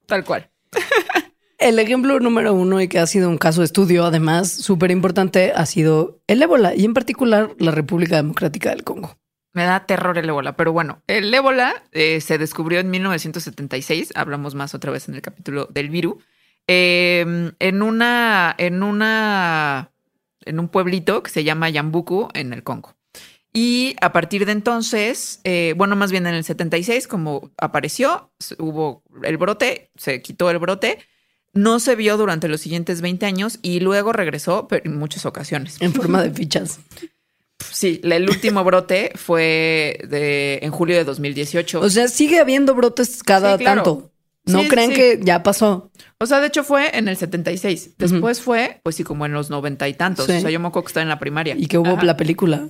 Tal cual. El ejemplo número uno y que ha sido un caso de estudio, además, súper importante, ha sido el ébola y en particular la República Democrática del Congo. Me da terror el ébola, pero bueno, el ébola eh, se descubrió en 1976, hablamos más otra vez en el capítulo del virus, eh, en una, en una, en un pueblito que se llama Yambuku en el Congo. Y a partir de entonces, eh, bueno, más bien en el 76, como apareció, hubo el brote, se quitó el brote, no se vio durante los siguientes 20 años y luego regresó pero en muchas ocasiones. En forma de fichas. Sí, el último brote fue de, en julio de 2018. O sea, sigue habiendo brotes cada Sí, claro. tanto. No Sí, creen sí. que ya pasó. O sea, de hecho fue en el 76. Después fue, pues sí, como en los noventa y tantos. Sí. O sea, yo me acuerdo que estaba en la primaria. Y que hubo Ajá. la película.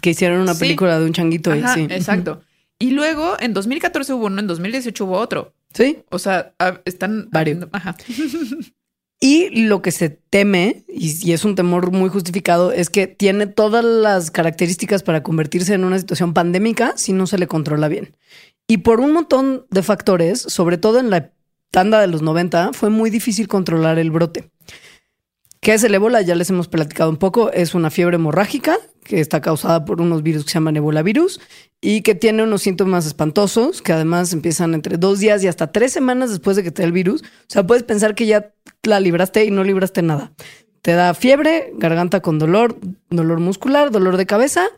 Que hicieron una película de un changuito y Ajá, sí. exacto. Y luego en 2014 hubo uno, en 2018 hubo otro. Sí. O sea, están Varios. Ajá. Y lo que se teme, y, y es un temor muy justificado, es que tiene todas las características para convertirse en una situación pandémica si no se le controla bien. Y por un montón de factores, sobre todo en la tanda de los 90, fue muy difícil controlar el brote. ¿Qué es el ébola? Ya les hemos platicado un poco. Es una fiebre hemorrágica que está causada por unos virus que se llaman ébola virus y que tiene unos síntomas espantosos que además empiezan entre dos días y hasta tres semanas después de que te dé el virus. O sea, puedes pensar que ya la libraste y no libraste nada. Te da fiebre, garganta con dolor, dolor muscular, dolor de cabeza.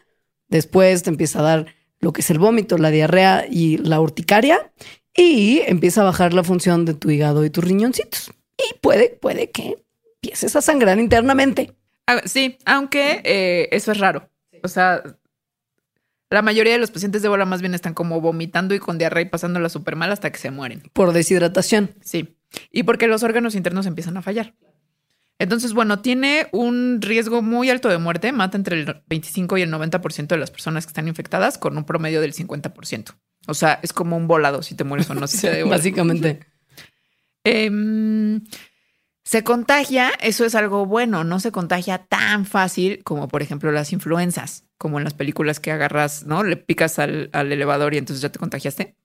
Después te empieza a dar lo que es el vómito, la diarrea y la urticaria. Y empieza a bajar la función de tu hígado y tus riñoncitos. Y puede, puede que empieces a sangrar internamente. Ah, sí, aunque eh, eso es raro. O sea, la mayoría de los pacientes de ébola más bien están como vomitando y con diarrea y pasándola súper mal hasta que se mueren. Por deshidratación. Sí. Y porque los órganos internos empiezan a fallar. Entonces, bueno, tiene un riesgo muy alto de muerte, mata entre el 25 y el 90% de las personas que están infectadas con un promedio del 50%. O sea, es como un volado si te mueres o no si te da ébola. Básicamente. Em, se contagia, eso es algo bueno, no se contagia tan fácil como por ejemplo las influencias, como en las películas que agarras, ¿no? Le picas al, al elevador y entonces ya te contagiaste.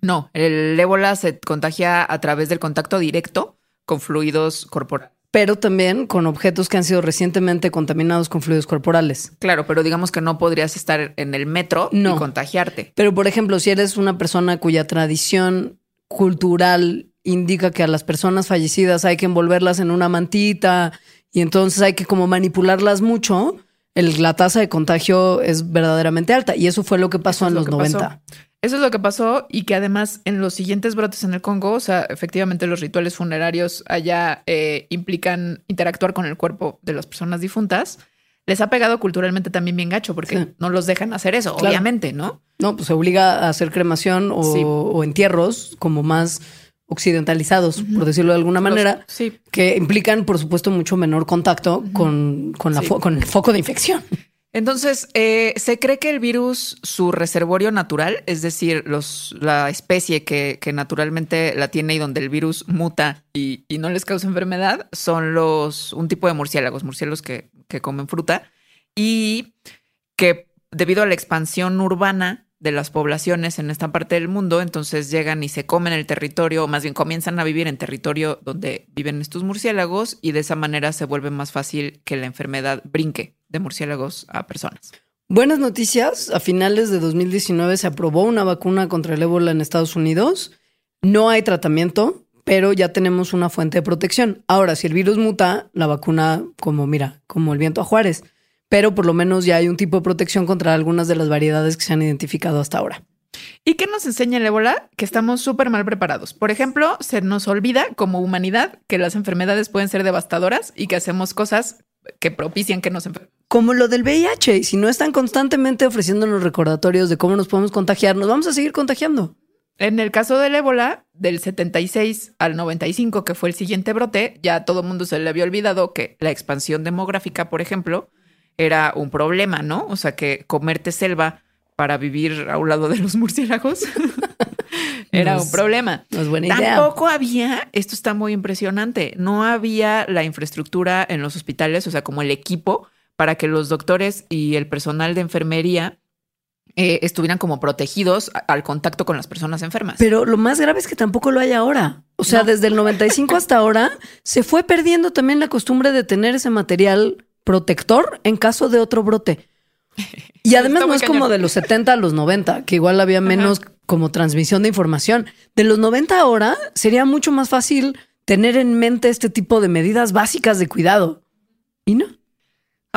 No, el ébola se contagia a través del contacto directo con fluidos corporales. Pero también con objetos que han sido recientemente contaminados con fluidos corporales. Claro, pero digamos que no podrías estar en el metro No. y contagiarte. Pero, por ejemplo, si eres una persona cuya tradición cultural indica que a las personas fallecidas hay que envolverlas en una mantita y entonces hay que como manipularlas mucho, el- la tasa de contagio es verdaderamente alta. Y eso fue lo que pasó Eso en lo los que 90. pasó. Eso es lo que pasó y que además en los siguientes brotes en el Congo, o sea, efectivamente los rituales funerarios allá eh, implican interactuar con el cuerpo de las personas difuntas. Les ha pegado culturalmente también bien gacho porque Sí. no los dejan hacer eso, Claro. obviamente, ¿no? No, pues se obliga a hacer cremación o, Sí. o entierros como más occidentalizados, por decirlo de alguna manera, Los- sí. que implican, por supuesto, mucho menor contacto con, con, la Sí. con el foco de infección. Entonces, eh, se cree que el virus, su reservorio natural, es decir, los, la especie que, naturalmente la tiene y donde el virus muta y, y no les causa enfermedad, son los un tipo de murciélagos, murciélagos que, que comen fruta y que debido a la expansión urbana de las poblaciones en esta parte del mundo, entonces llegan y se comen el territorio, o más bien comienzan a vivir en territorio donde viven estos murciélagos y de esa manera se vuelve más fácil que la enfermedad brinque de murciélagos a personas. Buenas noticias. A finales de 2019 se aprobó una vacuna contra el ébola en Estados Unidos. No hay tratamiento, pero ya tenemos una fuente de protección. Ahora, si el virus muta, la vacuna, como mira, como el viento a Juárez. Pero por lo menos ya hay un tipo de protección contra algunas de las variedades que se han identificado hasta ahora. ¿Y qué nos enseña el ébola? Que estamos súper mal preparados. Por ejemplo, se nos olvida como humanidad que las enfermedades pueden ser devastadoras y que hacemos cosas que propician que nos enfermemos. Como lo del VIH, y si no están constantemente ofreciéndonos recordatorios de cómo nos podemos contagiar, nos vamos a seguir contagiando. En el caso del ébola, del 76 al 95, que fue el siguiente brote, ya a todo mundo se le había olvidado que la expansión demográfica, por ejemplo, era un problema, ¿no? O sea, que comerte selva para vivir a un lado de los murciélagos era un problema. no es buena idea. Tampoco había, esto está muy impresionante, no había la infraestructura en los hospitales, o sea, como el equipo para que los doctores y el personal de enfermería eh, estuvieran como protegidos al contacto con las personas enfermas. Pero lo más grave es que tampoco lo hay ahora. O sea, No. desde el 95 hasta ahora se fue perdiendo también la costumbre de tener ese material protector en caso de otro brote. Y además no es como de los 70 a los 90, que igual había menos como transmisión de información. De los 90 ahora sería mucho más fácil tener en mente este tipo de medidas básicas de cuidado. Y no.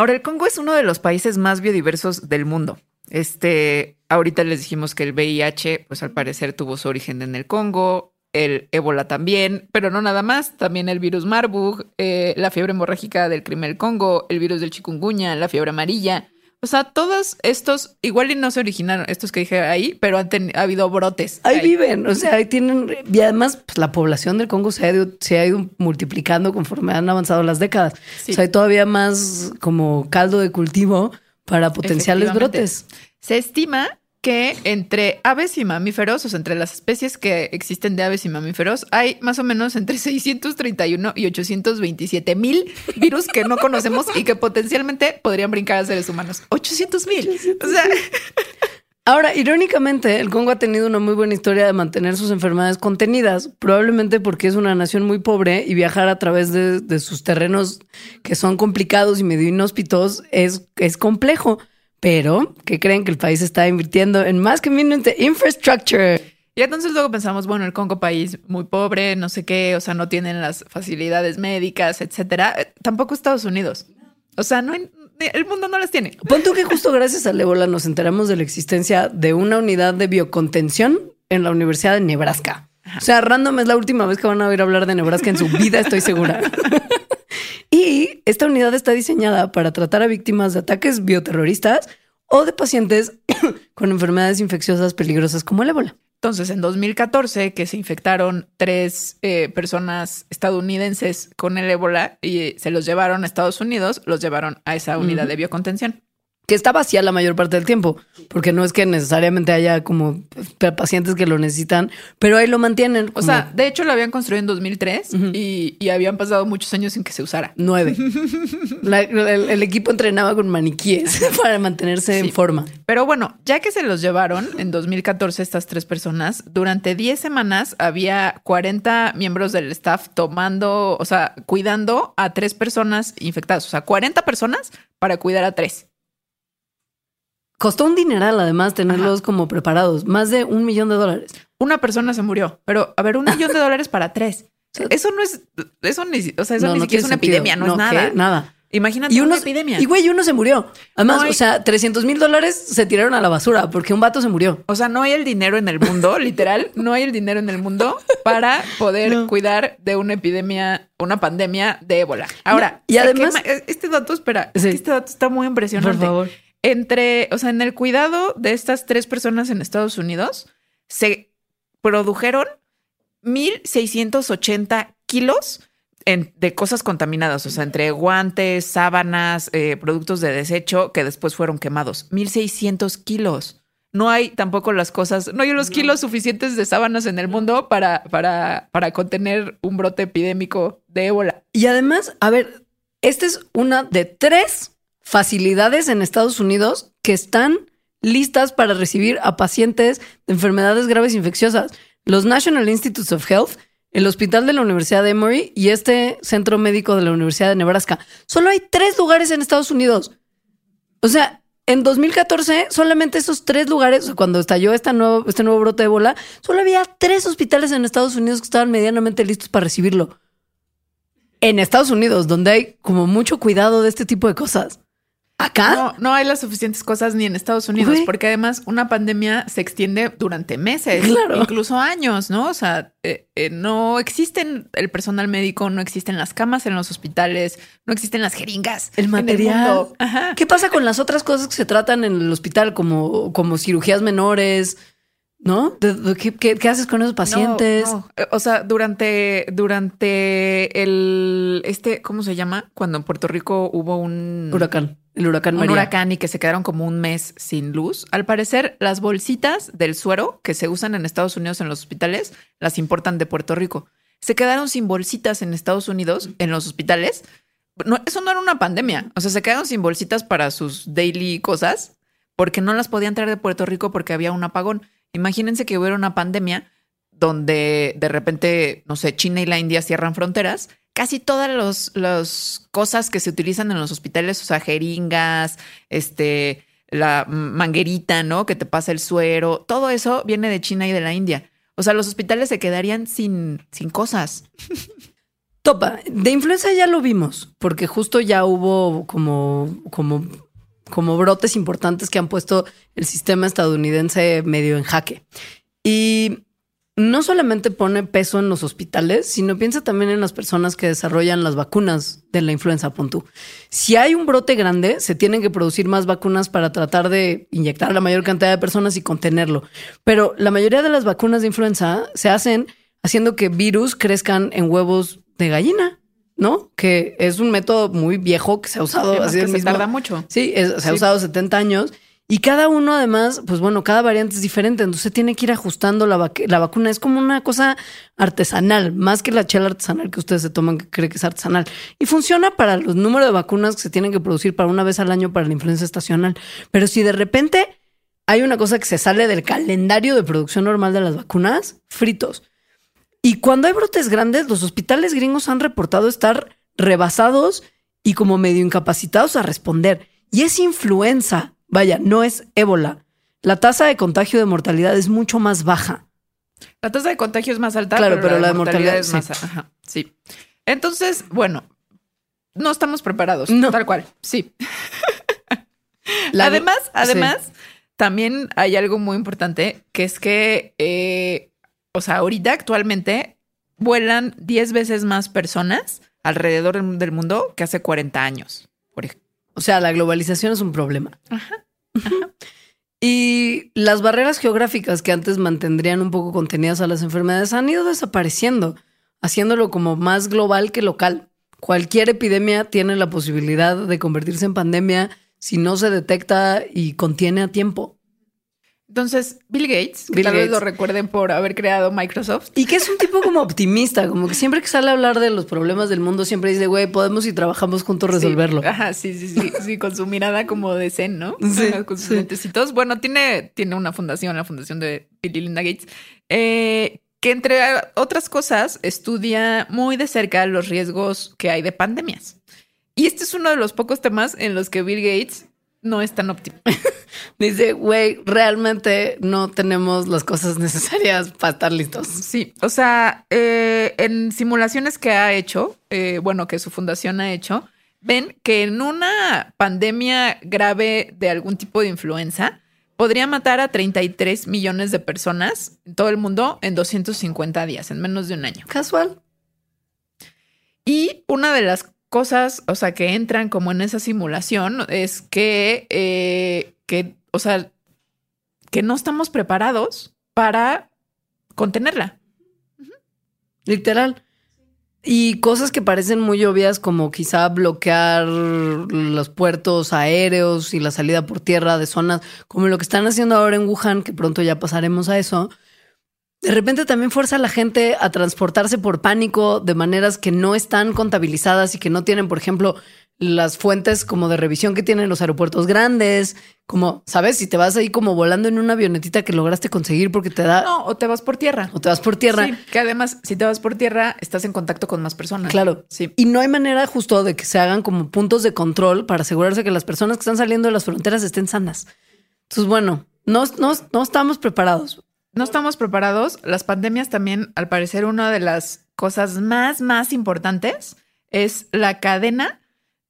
Ahora, el Congo es uno de los países más biodiversos del mundo. Este, ahorita les dijimos que el VIH, pues al parecer tuvo su origen en el Congo, el ébola también, pero no nada más, también el virus Marburg, eh, la fiebre hemorrágica del crimen del Congo, el virus del chikungunya, la fiebre amarilla. O sea, todos estos, igual y no se originaron, estos que dije ahí, pero han ten- ha habido brotes. Ahí viven, o sea, ahí tienen, y además pues, la población del Congo se ha, ido, se ha ido multiplicando conforme han avanzado las décadas. Sí. O sea, hay todavía más como caldo de cultivo para potenciales brotes. Se estima que entre aves y mamíferos, o sea, entre las especies que existen de aves y mamíferos, hay más o menos entre 631 y 827 mil virus que no conocemos y que potencialmente podrían brincar a seres humanos. 800 mil. O sea, Ahora, irónicamente, el Congo ha tenido una muy buena historia de mantener sus enfermedades contenidas, probablemente porque es una nación muy pobre y viajar a través de, sus terrenos que son complicados y medio inhóspitos es, es complejo. Pero, ¿qué creen que el país está invirtiendo en más community infrastructure? y entonces luego pensamos, bueno, el Congo país muy pobre, no sé qué, o sea, no tienen las facilidades médicas, etcétera. Eh, Tampoco Estados Unidos. O sea, no hay- el mundo no las tiene. Pon tú que justo gracias al ébola nos enteramos de la existencia de una unidad de biocontención en la Universidad de Nebraska. O sea, random es la última vez que van a oír hablar de Nebraska en su vida, estoy segura. y esta unidad está diseñada para tratar a víctimas de ataques bioterroristas o de pacientes con enfermedades infecciosas peligrosas como el ébola. Entonces, en 2014, que se infectaron tres eh, personas estadounidenses con el ébola y se los llevaron a Estados Unidos, los llevaron a esa unidad de biocontención. Que está vacía la mayor parte del tiempo, porque no es que necesariamente haya como pacientes que lo necesitan, pero ahí lo mantienen. O como sea, de hecho lo habían construido en 2003 y, y habían pasado muchos años sin que se usara. Nueve. La- el, el equipo entrenaba con maniquíes para mantenerse en forma. Pero bueno, ya que se los llevaron en 2014 estas tres personas, durante 10 semanas había 40 miembros del staff tomando, o sea, cuidando a tres personas infectadas. O sea, 40 personas para cuidar a tres. Costó un dineral además tenerlos como preparados, más de un millón de dólares. Una persona se murió, pero a ver, un millón de dólares para tres. Eso no es, eso ni, o sea, eso No, ni no siquiera es una sentido. epidemia, no, es nada. ¿qué? Nada. Imagínate Y una epidemia. y güey, uno se murió. Además, hay- o sea, 300 mil dólares se tiraron a la basura porque un vato se murió. O sea, no hay el dinero en el mundo, literal, no hay el dinero en el mundo para poder cuidar de una epidemia, una pandemia de ébola. Ahora, Y además- ¿qué ma- este dato, espera, Sí. este dato está muy impresionante. Entre, o sea, en el cuidado de estas tres personas en Estados Unidos, se produjeron 1.680 kilos en- de cosas contaminadas, o sea, entre guantes, sábanas, eh, productos de desecho que después fueron quemados. 1.600 kilos. No hay tampoco las cosas, no hay los kilos suficientes de sábanas en el mundo para, para, para contener un brote epidémico de ébola. Y además, a ver, esta es una de tres facilidades en Estados Unidos que están listas para recibir a pacientes de enfermedades graves infecciosas. Los National Institutes of Health, el Hospital de la Universidad de Emory y este Centro Médico de la Universidad de Nebraska. Solo hay tres lugares en Estados Unidos. O sea, en 2014, solamente esos tres lugares, cuando estalló esta nuevo, este nuevo brote de ébola, solo había tres hospitales en Estados Unidos que estaban medianamente listos para recibirlo en Estados Unidos, donde hay como mucho cuidado de este tipo de cosas. Acá, No, no hay las suficientes cosas ni en Estados Unidos, porque además una pandemia se extiende durante meses, Claro. incluso años, ¿no? O sea, eh, eh, no existen el personal médico, no existen las camas en los hospitales, no existen las jeringas. el material. Ajá. ¿Qué pasa con las otras cosas que se tratan en el hospital, como, como cirugías menores? ¿No? ¿De- de- ¿Qué, qué- qué haces con esos pacientes? No, no. Eh, O sea, durante, durante el, este, ¿cómo se llama? Cuando en Puerto Rico hubo un Huracán, el huracán un María. huracán y que se quedaron como un mes sin luz. Al parecer, las bolsitas del suero que se usan en Estados Unidos en los hospitales las importan de Puerto Rico. Se quedaron sin bolsitas en Estados Unidos en los hospitales. No, eso no era una pandemia. O sea, se quedaron sin bolsitas para sus daily cosas porque no las podían traer de Puerto Rico porque había un apagón. Imagínense que hubiera una pandemia donde de repente, no sé, China y la India cierran fronteras, casi todas las cosas que se utilizan en los hospitales, o sea, jeringas, este, la manguerita, ¿no? Que te pasa el suero, todo eso viene de China y de la India. O sea, los hospitales se quedarían sin, sin cosas. Topa, de influenza ya lo vimos, porque justo ya hubo como, como, como brotes importantes que han puesto el sistema estadounidense medio en jaque. Y no solamente pone peso en los hospitales, sino piensa también en las personas que desarrollan las vacunas de la influenza, pon tú. Si hay un brote grande, se tienen que producir más vacunas para tratar de inyectar la mayor cantidad de personas y contenerlo. Pero la mayoría de las vacunas de influenza se hacen haciendo que virus crezcan en huevos de gallina, ¿no? Que es un método muy viejo que se ha usado Además así que el se mismo- tarda mucho. Sí, es- se ha usado 70 años. Y cada uno, además, pues bueno, cada variante es diferente. Entonces tiene que ir ajustando la, vac- la vacuna. Es como una cosa artesanal, más que la chela artesanal que ustedes se toman, que cree que es artesanal. Y funciona para los números de vacunas que se tienen que producir para una vez al año para la influenza estacional. Pero si de repente hay una cosa que se sale del calendario de producción normal de las vacunas, fritos. Y cuando hay brotes grandes, los hospitales gringos han reportado estar rebasados y como medio incapacitados a responder. Y es influenza, vaya, no es ébola. La tasa de contagio de mortalidad es mucho más baja. La tasa de contagio es más alta, Claro, pero, pero la, la de mortalidad, mortalidad, es más ajá, sí. Entonces, bueno, no estamos preparados, No. tal cual. Sí. La- además, sí. además, también hay algo muy importante que es que, eh, o sea, ahorita actualmente vuelan 10 veces más personas alrededor del- mundo que hace 40 años. Por ejemplo. O sea, la globalización es un problema. Y las barreras geográficas que antes mantendrían un poco contenidas a las enfermedades han ido desapareciendo, haciéndolo como más global que local. Cualquier epidemia tiene la posibilidad de convertirse en pandemia si no se detecta y contiene a tiempo. Entonces, Bill Gates, que Bill tal vez Gates. lo recuerden por haber creado Microsoft, Y que es un tipo como optimista, como que siempre que sale a hablar de los problemas del mundo, siempre dice, güey, podemos y trabajamos juntos resolverlo. Sí, ajá, sí, sí, sí, sí, con su mirada como de zen, ¿no? Sí, con sus sí. lentecitos. Bueno, tiene, tiene una fundación, la fundación de Bill y Linda Gates, eh, que entre otras cosas estudia muy de cerca los riesgos que hay de pandemias. Y este es uno de los pocos temas en los que Bill Gates no es tan optimista. Dice, güey, realmente no tenemos las cosas necesarias para estar listos. Sí, o sea, eh, en simulaciones que ha hecho, eh, bueno, que su fundación ha hecho, ven que en una pandemia grave de algún tipo de influenza podría matar a 33 millones de personas en todo el mundo en 250 días, en menos de un año. Casual. Y una de las cosas, o sea, que entran como en esa simulación es que, eh, que, o sea, que no estamos preparados para contenerla. Literal. Y cosas que parecen muy obvias como quizá bloquear los puertos aéreos y la salida por tierra de zonas como lo que están haciendo ahora en Wuhan, que pronto ya pasaremos a eso. De repente también fuerza a la gente a transportarse por pánico de maneras que no están contabilizadas y que no tienen, por ejemplo, las fuentes como de revisión que tienen los aeropuertos grandes, como, ¿sabes? Si te vas ahí como volando en una avionetita que lograste conseguir porque te da... No, o te vas por tierra. O te vas por tierra. Sí, que además, si te vas por tierra, estás en contacto con más personas. Claro. Sí. Y no hay manera justo de que se hagan como puntos de control para asegurarse que las personas que están saliendo de las fronteras estén sanas. Entonces, bueno, no, no, no estamos preparados. No estamos preparados. Las pandemias también, al parecer, una de las cosas más, más importantes es la cadena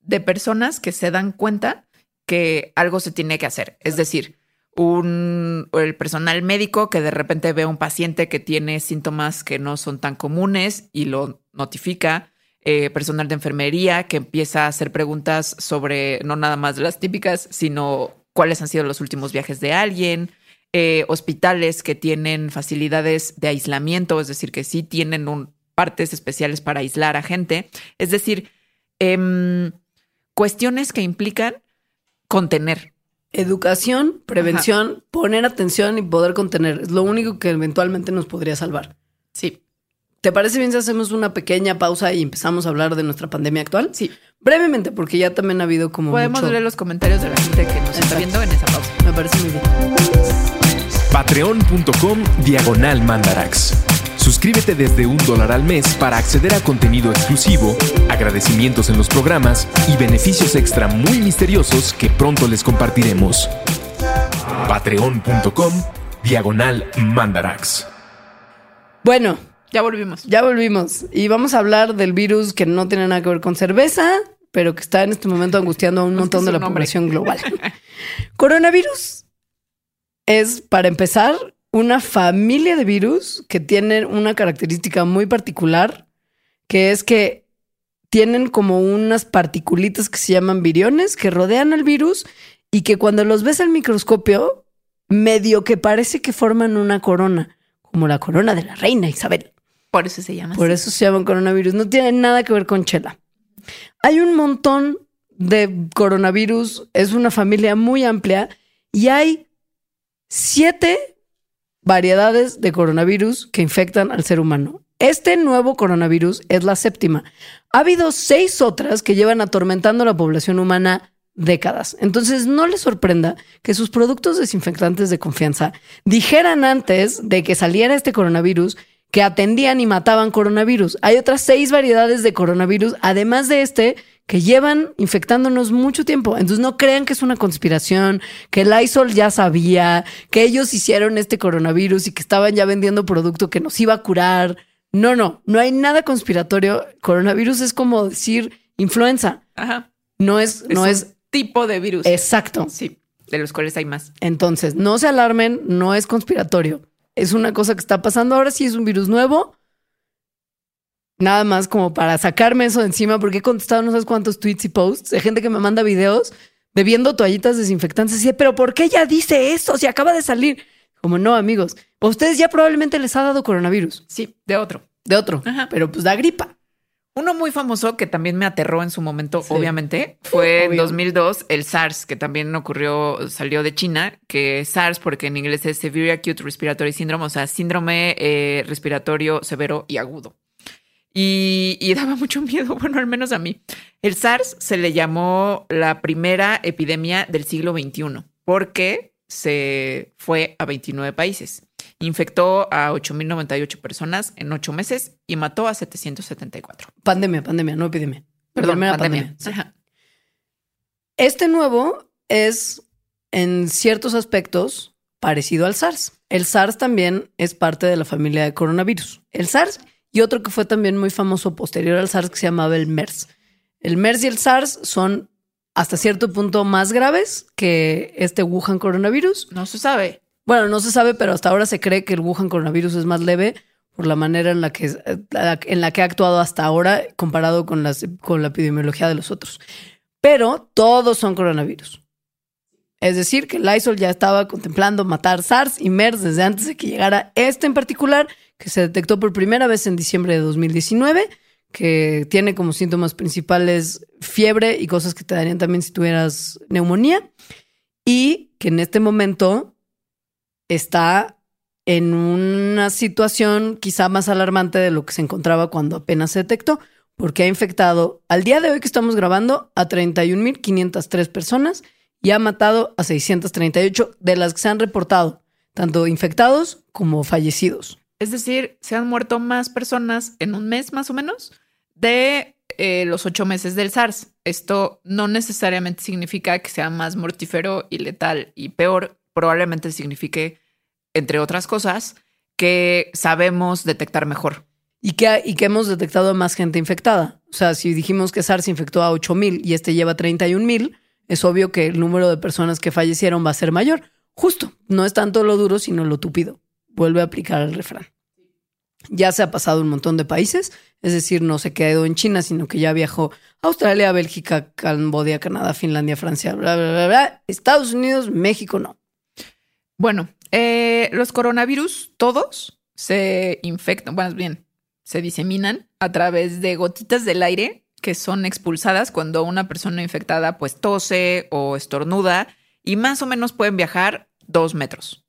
de personas que se dan cuenta que algo se tiene que hacer. Es decir, un, el personal médico que de repente ve a un paciente que tiene síntomas que no son tan comunes y lo notifica. Eh, personal de enfermería que empieza a hacer preguntas sobre no nada más las típicas, sino cuáles han sido los últimos viajes de alguien. Eh, hospitales que tienen facilidades de aislamiento, es decir, que sí tienen un, partes especiales para aislar a gente. Es decir, eh, cuestiones que implican contener. Educación, prevención, poner atención y poder contener. Es lo único que eventualmente nos podría salvar. Sí. ¿Te parece bien si hacemos una pequeña pausa y empezamos a hablar de nuestra pandemia actual? Sí. Brevemente, porque ya también ha habido como. Podemos mucho... leer los comentarios de la gente que nos está viendo en esa pausa. Me parece muy bien. Patreon.com Diagonal Mandarax. Suscríbete desde un dólar al mes para acceder a contenido exclusivo, agradecimientos en los programas y beneficios extra muy misteriosos que pronto les compartiremos. Patreon.com Diagonal Mandarax. Bueno, ya volvimos. Ya volvimos. Y vamos a hablar del virus que no tiene nada que ver con cerveza, pero que está en este momento angustiando a un montón de la nombre. población global. Coronavirus es, para empezar, una familia de virus que tienen una característica muy particular, que es que tienen como unas particulitas que se llaman viriones que rodean al virus y que cuando los ves al microscopio, medio que parece que forman una corona, como la corona de la reina Isabel. Por eso se llama. Por así. eso se llaman coronavirus. No tienen nada que ver con chela. Hay un montón de coronavirus, es una familia muy amplia y hay siete variedades de coronavirus que infectan al ser humano. Este nuevo coronavirus es la séptima. Ha habido seis otras que llevan atormentando a la población humana décadas. Entonces, no les sorprenda que sus productos desinfectantes de confianza dijeran antes de que saliera este coronavirus que atendían y mataban coronavirus. Hay otras seis variedades de coronavirus, además de este, que llevan infectándonos mucho tiempo. Entonces no crean que es una conspiración, que el ISOL ya sabía, que ellos hicieron este coronavirus y que estaban ya vendiendo producto que nos iba a curar. No, no, no hay nada conspiratorio. Coronavirus es como decir influenza. Ajá. No es, no es, es tipo de virus. Exacto. Sí, de los cuales hay más. Entonces, no se alarmen, no es conspiratorio. Es una cosa que está pasando ahora, sí es un virus nuevo nada más como para sacarme eso de encima, porque he contestado no sé cuántos tweets y posts de gente que me manda videos bebiendo toallitas desinfectantes y dice, pero ¿por qué ella dice eso si acaba de salir? Como no, amigos, a ustedes ya probablemente les ha dado coronavirus. Sí, de otro. De otro, Ajá. pero pues da gripa. Uno muy famoso que también me aterró en su momento, sí. obviamente, fue Obvio. en 2002 el SARS, que también ocurrió, salió de China, que SARS, porque en inglés es Severe Acute Respiratory Syndrome, o sea, síndrome eh, respiratorio severo y agudo. Y, y, daba mucho miedo, bueno, al menos a mí. El SARS se le llamó la primera epidemia del siglo XXI porque se fue a 29 países. Infectó a 8.098 personas en ocho meses y mató a 774. Pandemia, pandemia, no epidemia. Perdón, pandemia. Sí. Este nuevo es, en ciertos aspectos, parecido al SARS. El SARS también es parte de la familia de coronavirus. El SARS y otro que fue también muy famoso posterior al SARS que se llamaba el MERS. El MERS y el SARS son hasta cierto punto más graves que este Wuhan coronavirus. No se sabe. Bueno, no se sabe, pero hasta ahora se cree que el Wuhan coronavirus es más leve por la manera en la que, en la que ha actuado hasta ahora comparado con, las, con la epidemiología de los otros. Pero todos son coronavirus. Es decir, que Lysol ya estaba contemplando matar SARS y MERS desde antes de que llegara este en particular, que se detectó por primera vez en diciembre de 2019, que tiene como síntomas principales fiebre y cosas que te darían también si tuvieras neumonía, y que en este momento está en una situación quizá más alarmante de lo que se encontraba cuando apenas se detectó, porque ha infectado al día de hoy que estamos grabando a 31.503 personas y ha matado a 638 de las que se han reportado, tanto infectados como fallecidos. Es decir, se han muerto más personas en un mes más o menos de eh, los ocho meses del SARS. Esto no necesariamente significa que sea más mortífero y letal y peor, probablemente signifique, entre otras cosas, que sabemos detectar mejor. Y que, y que hemos detectado más gente infectada. O sea, si dijimos que SARS infectó a 8 mil y este lleva 31 mil, es obvio que el número de personas que fallecieron va a ser mayor. Justo, no es tanto lo duro, sino lo túpido. Vuelve a aplicar el refrán. Ya se ha pasado un montón de países, es decir, no se quedó en China, sino que ya viajó a Australia, Bélgica, Cambodia, Canadá, Finlandia, Francia, bla, bla, bla, bla. Estados Unidos, México no. Bueno, eh, los coronavirus, todos se infectan, bueno, bien, se diseminan a través de gotitas del aire que son expulsadas cuando una persona infectada pues tose o estornuda y más o menos pueden viajar dos metros.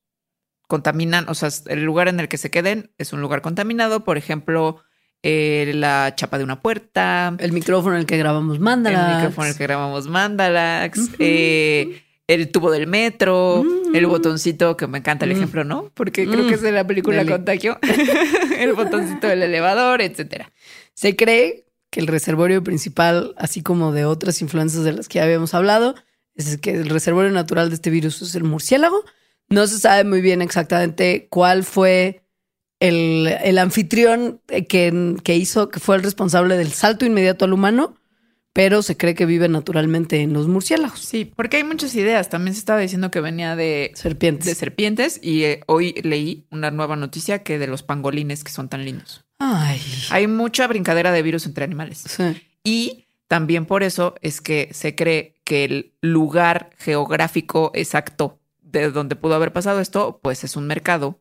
Contaminan, o sea, el lugar en el que se queden es un lugar contaminado, por ejemplo, eh, la chapa de una puerta, el micrófono en el que grabamos Mandalax, el micrófono en el que grabamos Mandalax, eh, el tubo del metro, el botoncito, que me encanta el ejemplo, ¿no? Porque creo que es de la película Contagio, el botoncito del elevador, etcétera. Se cree que el reservorio principal, así como de otras influencias de las que ya habíamos hablado, es que el reservorio natural de este virus es el murciélago. No se sabe muy bien exactamente cuál fue el, anfitrión que, que, hizo, que fue el responsable del salto inmediato al humano, pero se cree que vive naturalmente en los murciélagos. Sí, porque hay muchas ideas. También se estaba diciendo que venía de serpientes. De serpientes y eh, hoy leí una nueva noticia que de los pangolines que son tan lindos. Hay mucha brincadera de virus entre animales. Y también por eso es que se cree que el lugar geográfico exacto de donde pudo haber pasado esto, pues es un mercado.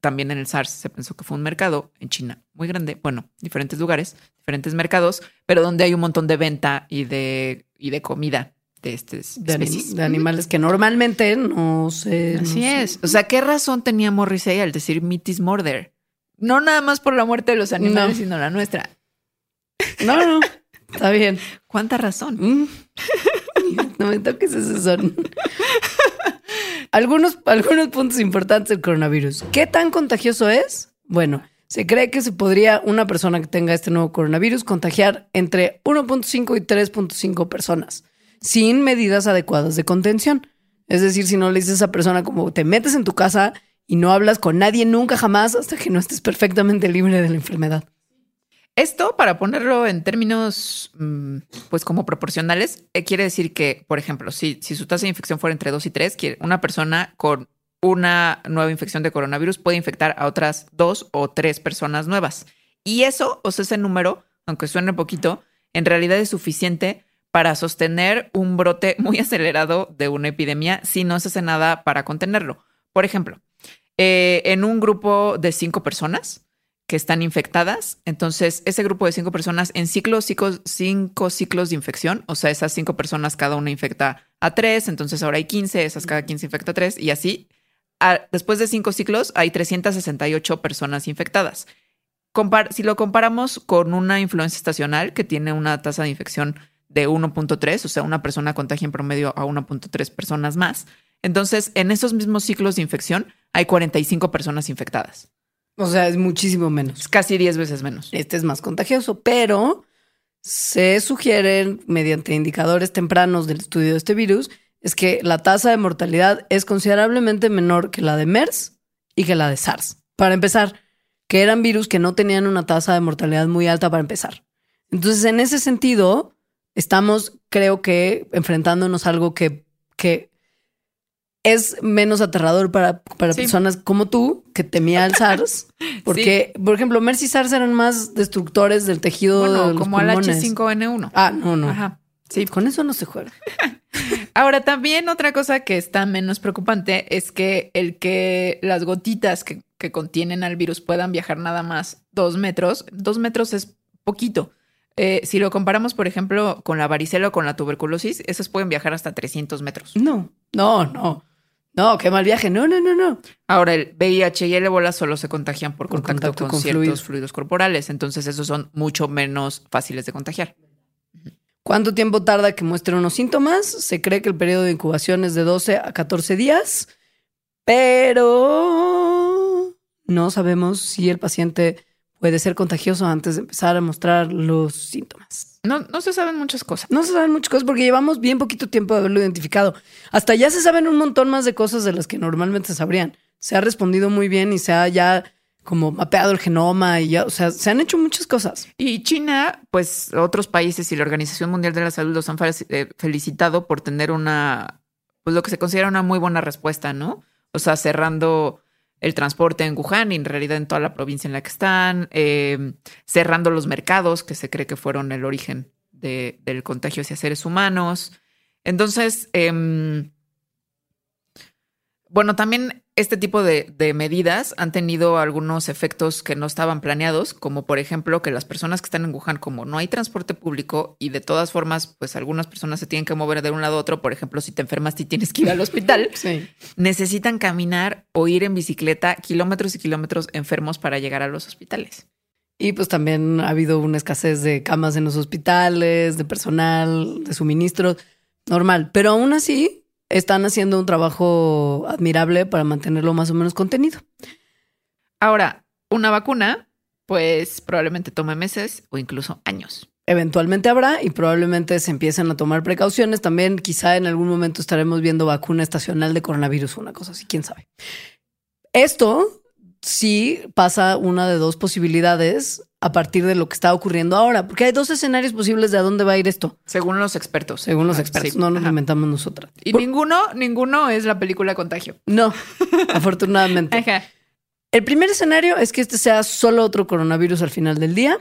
También en el SARS se pensó que fue un mercado en China muy grande. Bueno, diferentes lugares, diferentes mercados, pero donde hay un montón de venta y de, y de comida de, estos de, de, animales que normalmente no se. Así es. O sea, ¿qué razón tenía Morrissey al decir meat is murder? No nada más por la muerte de los animales, sino la nuestra. No, no, está bien. ¿Cuánta razón? Mm. No me toques ese son. Algunos, algunos puntos importantes del coronavirus. ¿Qué tan contagioso es? Bueno, se cree que se podría una persona que tenga este nuevo coronavirus contagiar entre 1.5 y 3.5 personas sin medidas adecuadas de contención. Es decir, si no le dices a esa persona como te metes en tu casa y no hablas con nadie nunca jamás hasta que no estés perfectamente libre de la enfermedad. Esto, para ponerlo en términos, mm, pues como proporcionales, eh, quiere decir que, por ejemplo, si, su tasa de infección fuera entre 2 y 3, una persona con una nueva infección de coronavirus puede infectar a otras dos o tres personas nuevas. Y eso, o sea, ese número, aunque suene poquito, en realidad es suficiente para sostener un brote muy acelerado de una epidemia si no se hace nada para contenerlo. Por ejemplo, eh, en un grupo de cinco personas que están infectadas. Entonces, ese grupo de cinco personas en ciclos, cinco ciclos de infección, o sea, esas cinco personas cada una infecta a tres, entonces ahora hay 15, esas cada 15 infecta a tres, y así. después de cinco ciclos, hay 368 personas infectadas. si lo comparamos con una influencia estacional que tiene una tasa de infección de 1.3, o sea, una persona contagia en promedio a 1.3 personas más, entonces, en esos mismos ciclos de infección hay 45 personas infectadas. O sea, es muchísimo menos. casi 10 veces menos. Este es más contagioso, pero se sugieren mediante indicadores tempranos del estudio de este virus es que la tasa de mortalidad es considerablemente menor que la de MERS y que la de SARS. Para empezar, que eran virus que no tenían una tasa de mortalidad muy alta para empezar. Entonces, en ese sentido, estamos, creo que, enfrentándonos a algo que, que es menos aterrador para, para Sí. personas como tú, que temía el SARS. Porque, por ejemplo, MERS y SARS eran más destructores del tejido de Bueno, los como al pulmones. H5N1. Ah, no, no. Ajá. Sí, con eso no se juega. Ahora, también otra cosa que está menos preocupante es que el que las gotitas que, que contienen al virus puedan viajar nada más dos metros, dos metros es poquito. Eh, si lo comparamos, por ejemplo, con la varicela o con la tuberculosis, esas pueden viajar hasta 300 metros. No, no, no. No, qué mal viaje. No, no, no, no. Ahora, el VIH y el ébola solo se contagian por, Por contacto, contacto con, con ciertos fluidos. fluidos. corporales. Entonces, esos son mucho menos fáciles de contagiar. ¿Cuánto tiempo tarda que muestre unos síntomas? Se cree que el periodo de incubación es de 12 a 14 días, pero no sabemos si el paciente puede ser contagioso antes de empezar a mostrar los síntomas. No, no se saben muchas cosas. No se saben muchas cosas porque llevamos bien poquito tiempo de haberlo identificado. Hasta ya se saben un montón más de cosas de las que normalmente sabrían. Se ha respondido muy bien y se ha ya como mapeado el genoma y ya, o sea, se han hecho muchas cosas. Y China, pues otros países y la Organización Mundial de la Salud los han eh, felicitado por tener una, pues lo que se considera una muy buena respuesta, ¿no? O sea, cerrando el transporte en Wuhan y en realidad en toda la provincia en la que están, eh, cerrando los mercados que se cree que fueron el origen de- del contagio hacia seres humanos. Entonces, em, bueno, también este tipo de, de medidas han tenido algunos efectos que no estaban planeados, como por ejemplo que las personas que están en Wuhan, como no hay transporte público y de todas formas, pues algunas personas se tienen que mover de un lado a otro, por ejemplo, si te enfermas y tienes que ir al hospital, Sí. necesitan caminar o ir en bicicleta kilómetros y kilómetros enfermos para llegar a los hospitales. Y pues también ha habido una escasez de camas en los hospitales, de personal, de suministros, normal. Pero aún así están haciendo un trabajo admirable para mantenerlo más o menos contenido. Ahora, una vacuna, pues probablemente tome meses o incluso años. Eventualmente habrá y probablemente se empiecen a tomar precauciones. También quizá en algún momento estaremos viendo vacuna estacional de coronavirus, una cosa así, quién sabe. Esto sí pasa una de dos posibilidades a partir de lo que está ocurriendo ahora, porque hay dos escenarios posibles de a dónde va a ir esto, Según los expertos. según los Ah, expertos. sí. No nos Ajá. inventamos nosotras. Y Por- ninguno, ninguno es la película Contagio. No, afortunadamente. Ajá. El primer escenario es que este sea solo otro coronavirus al final del día,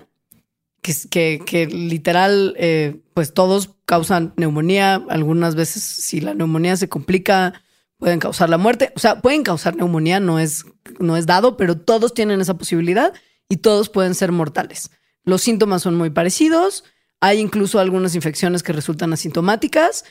que, que, que literal, eh, pues todos causan neumonía. Algunas veces, si la neumonía se complica, pueden causar la muerte. O sea, pueden causar neumonía, no es, no es dado, pero todos tienen esa posibilidad y todos pueden ser mortales. Los síntomas son muy parecidos. Hay incluso algunas infecciones que resultan asintomáticas.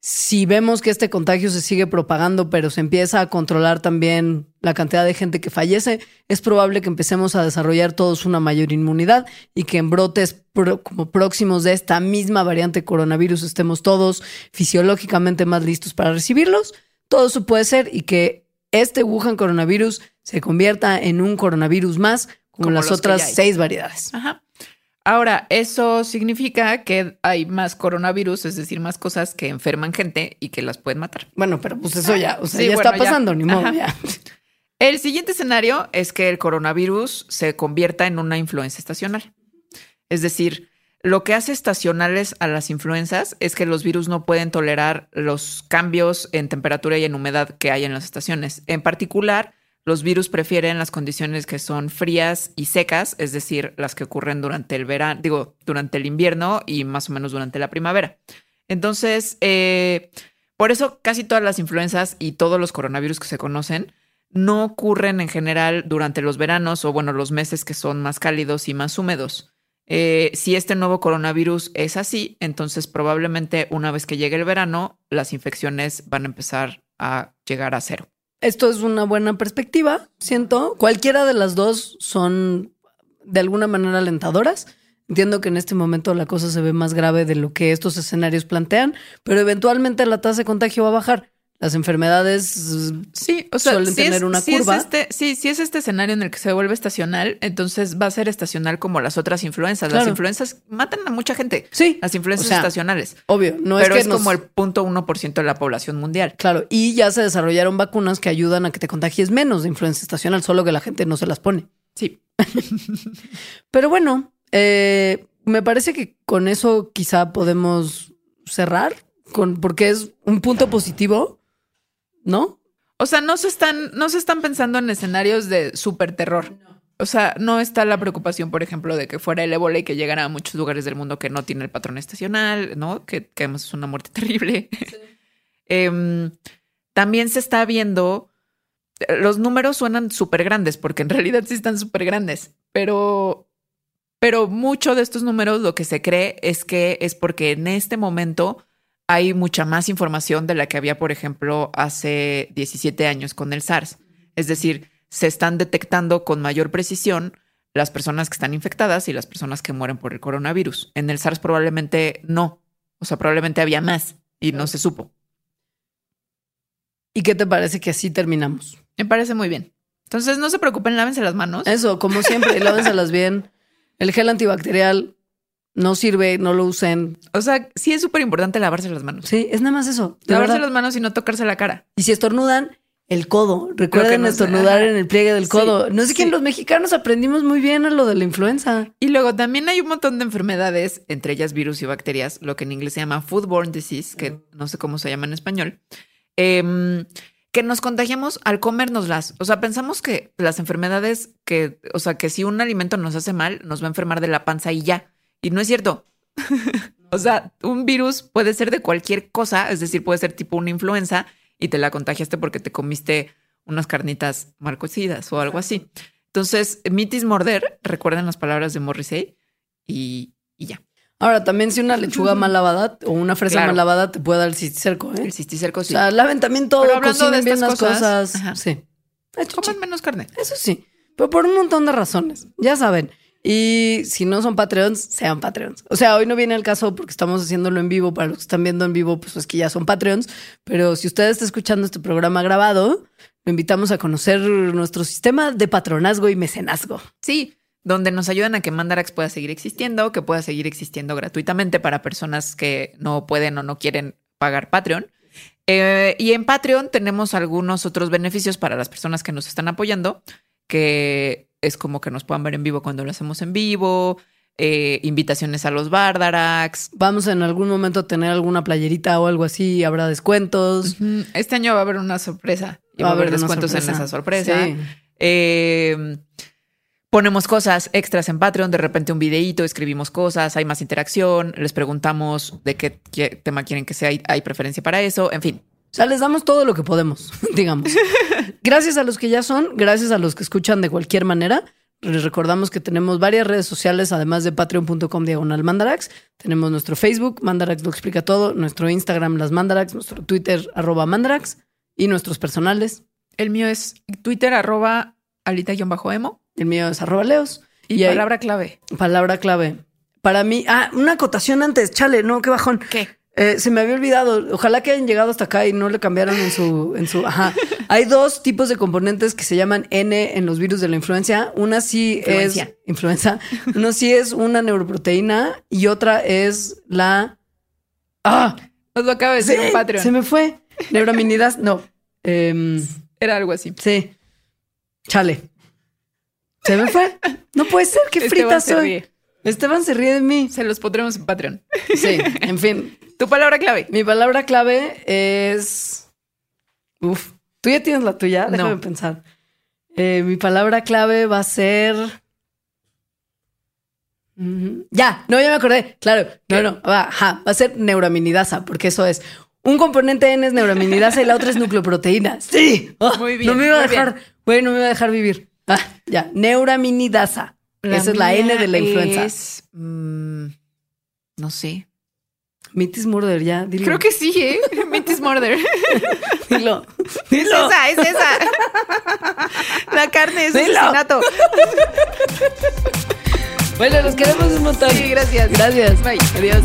Si vemos que este contagio se sigue propagando, pero se empieza a controlar también la cantidad de gente que fallece, es probable que empecemos a desarrollar todos una mayor inmunidad y que en brotes como próximos de esta misma variante coronavirus estemos todos fisiológicamente más listos para recibirlos. Todo eso puede ser y que este Wuhan coronavirus se convierta en un coronavirus más como, Como las otras seis variedades. Ajá. Ahora, eso significa que hay más coronavirus, es decir, más cosas que enferman gente y que las pueden matar. Bueno, pero pues eso ya, o sea, Sí, ya bueno, está ya. pasando, ni modo, ya. El siguiente escenario es que el coronavirus se convierta en una influenza estacional. Es decir, lo que hace estacionales a las influencias es que los virus no pueden tolerar los cambios en temperatura y en humedad que hay en las estaciones. En particular, los virus prefieren las condiciones que son frías y secas, es decir, las que ocurren durante el verano, digo, durante el invierno y más o menos durante la primavera. Entonces, eh, por eso casi todas las influencias y todos los coronavirus que se conocen no ocurren en general durante los veranos o bueno, los meses que son más cálidos y más húmedos. Eh, si este nuevo coronavirus es así, entonces probablemente una vez que llegue el verano, las infecciones van a empezar a llegar a cero. Esto es una buena perspectiva, siento. Cualquiera de las dos son de alguna manera alentadoras. Entiendo que en este momento la cosa se ve más grave de lo que estos escenarios plantean, pero eventualmente la tasa de contagio va a bajar. Las enfermedades Sí, o sea, suelen si tener es- una si es curva. este- sí, si es este escenario en el que se vuelve estacional, entonces va a ser estacional como las otras influencias. Las influencias matan a mucha gente. Sí, Las influencias o sea, estacionales. obvio, no pero es es, que nos- como el punto uno por ciento de la población mundial. Claro, y ya se desarrollaron vacunas que ayudan a que te contagies menos de influencia estacional, solo que la gente no se las pone. Sí. Pero bueno, eh, me parece que con eso quizá podemos cerrar, con, porque es un punto positivo, ¿no? O sea, no se están, no se están pensando en escenarios de súper terror. O sea, no está la preocupación, por ejemplo, de que fuera el ébola y que llegara a muchos lugares del mundo que no tiene el patrón estacional, ¿no? Que, que además es una muerte terrible. Em, también se está viendo, los números suenan súper grandes, porque en realidad sí están súper grandes, pero, pero mucho de estos números lo que se cree es que es porque en este momento hay mucha más información de la que había, por ejemplo, hace 17 años con el SARS. Es decir, se están detectando con mayor precisión las personas que están infectadas y las personas que mueren por el coronavirus. En el SARS probablemente no. O sea, probablemente había más y no se supo. ¿Y qué te parece que así terminamos? Me parece muy bien. Entonces, no se preocupen, lávense las manos. Eso, como siempre, lávenselas bien. El gel antibacterial no sirve, no lo usen. O sea, sí es súper importante lavarse las manos. Sí, es nada más eso. Lavarse verdad. las manos y no tocarse la cara. Y si estornudan, el codo. Recuerden no estornudar en el pliegue del Sí, codo. No sé quién sí. los mexicanos aprendimos muy bien a lo de la influenza. Y luego también hay un montón de enfermedades, entre ellas virus y bacterias, lo que en inglés se llama foodborne disease, que no sé cómo se llama en español, em, que nos contagiamos al comérnoslas. O sea, pensamos que las enfermedades que, o sea, que si un alimento nos hace mal, nos va a enfermar de la panza y ya. Y no es cierto. o sea, un virus puede ser de cualquier cosa, es decir, puede ser tipo una influenza y te la contagiaste porque te comiste unas carnitas mal cocidas o algo así. Entonces, mitis morder, recuerden las palabras de Morrissey y, y ya. Ahora, también si una lechuga mal lavada o una fresa Claro. mal lavada te puede dar el cisticerco, ¿eh? El cisticerco O sí. sea, laven también todo, Pero hablando cocinen de bien las cosas. Sí. Coman menos carne. Eso sí, pero por un montón de razones, ya saben. Y si no son Patreons, sean Patreons. O sea, hoy no viene el caso porque estamos haciéndolo en vivo. Para los que están viendo en vivo, pues es que ya son Patreons. Pero si usted está escuchando este programa grabado, lo invitamos a conocer nuestro sistema de patronazgo y mecenazgo. Sí, donde nos ayudan a que Mandarax pueda seguir existiendo, que pueda seguir existiendo gratuitamente para personas que no pueden o no quieren pagar Patreon. Eh, y en Patreon tenemos algunos otros beneficios para las personas que nos están apoyando, que es como que nos puedan ver en vivo cuando lo hacemos en vivo, eh, invitaciones a los Bardarax. Vamos en algún momento a tener alguna playerita o algo así, habrá descuentos. Este año va a haber una sorpresa y va a haber descuentos en esa sorpresa. Sí. Eh, ponemos cosas extras en Patreon, de repente un videíto, escribimos cosas, hay más interacción, les preguntamos de qué, qué tema quieren que sea, hay, hay preferencia para eso, en fin. O sea, les damos todo lo que podemos, digamos. Gracias a los que ya son, gracias a los que escuchan de cualquier manera. Les recordamos que tenemos varias redes sociales, además de patreon.com diagonal mandarax. Tenemos nuestro Facebook, Mandarax lo explica todo, nuestro Instagram, las mandarax, nuestro Twitter, arroba mandarax, y nuestros personales. El mío es Twitter, arroba alita-emo El mío es arroba leos. y, palabra clave. palabra clave. Para mí, ah, una acotación antes, chale, no, qué bajón. ¿Qué? Eh, se me había olvidado. Ojalá que hayan llegado hasta acá y no le cambiaron en su, en su. Ajá. Hay dos tipos de componentes que se llaman N en los virus de la influencia. Una sí Influencia. es influenza. Uno sí es una neuroproteína y otra es la. Ah, Nos lo acaba de decir sí, un Patreon. se me fue. Neuraminidas. No. Em, Era algo así. sí. Chale. Se me fue. No puede ser. Qué frita Esteban se soy. ríe. Esteban se ríe de mí. Se los pondremos en Patreon. Sí. En fin. Tu palabra clave. Mi palabra clave es. Uf. ¿Tú ya tienes la tuya? Déjame No. pensar. Eh, mi palabra clave va a ser. Ya, no, ya me acordé. Claro, no, no, va, ajá, va a ser neuraminidasa, porque eso es. Un componente N es neuraminidasa y la otra es nucleoproteína. Sí. Ah, Muy bien, No me iba a dejar, güey, no me iba a dejar vivir. Ah, ya, neuraminidasa. Esa es la N de la influenza. es, mm, no sé. Mitis murder, ya, dilo. Creo que sí, ¿eh? Mitis Murder. Dilo. Es Dilo. esa, es esa. La carne es Dilo. asesinato. Bueno, los queremos un montón. Sí, gracias. Gracias. Bye. Adiós.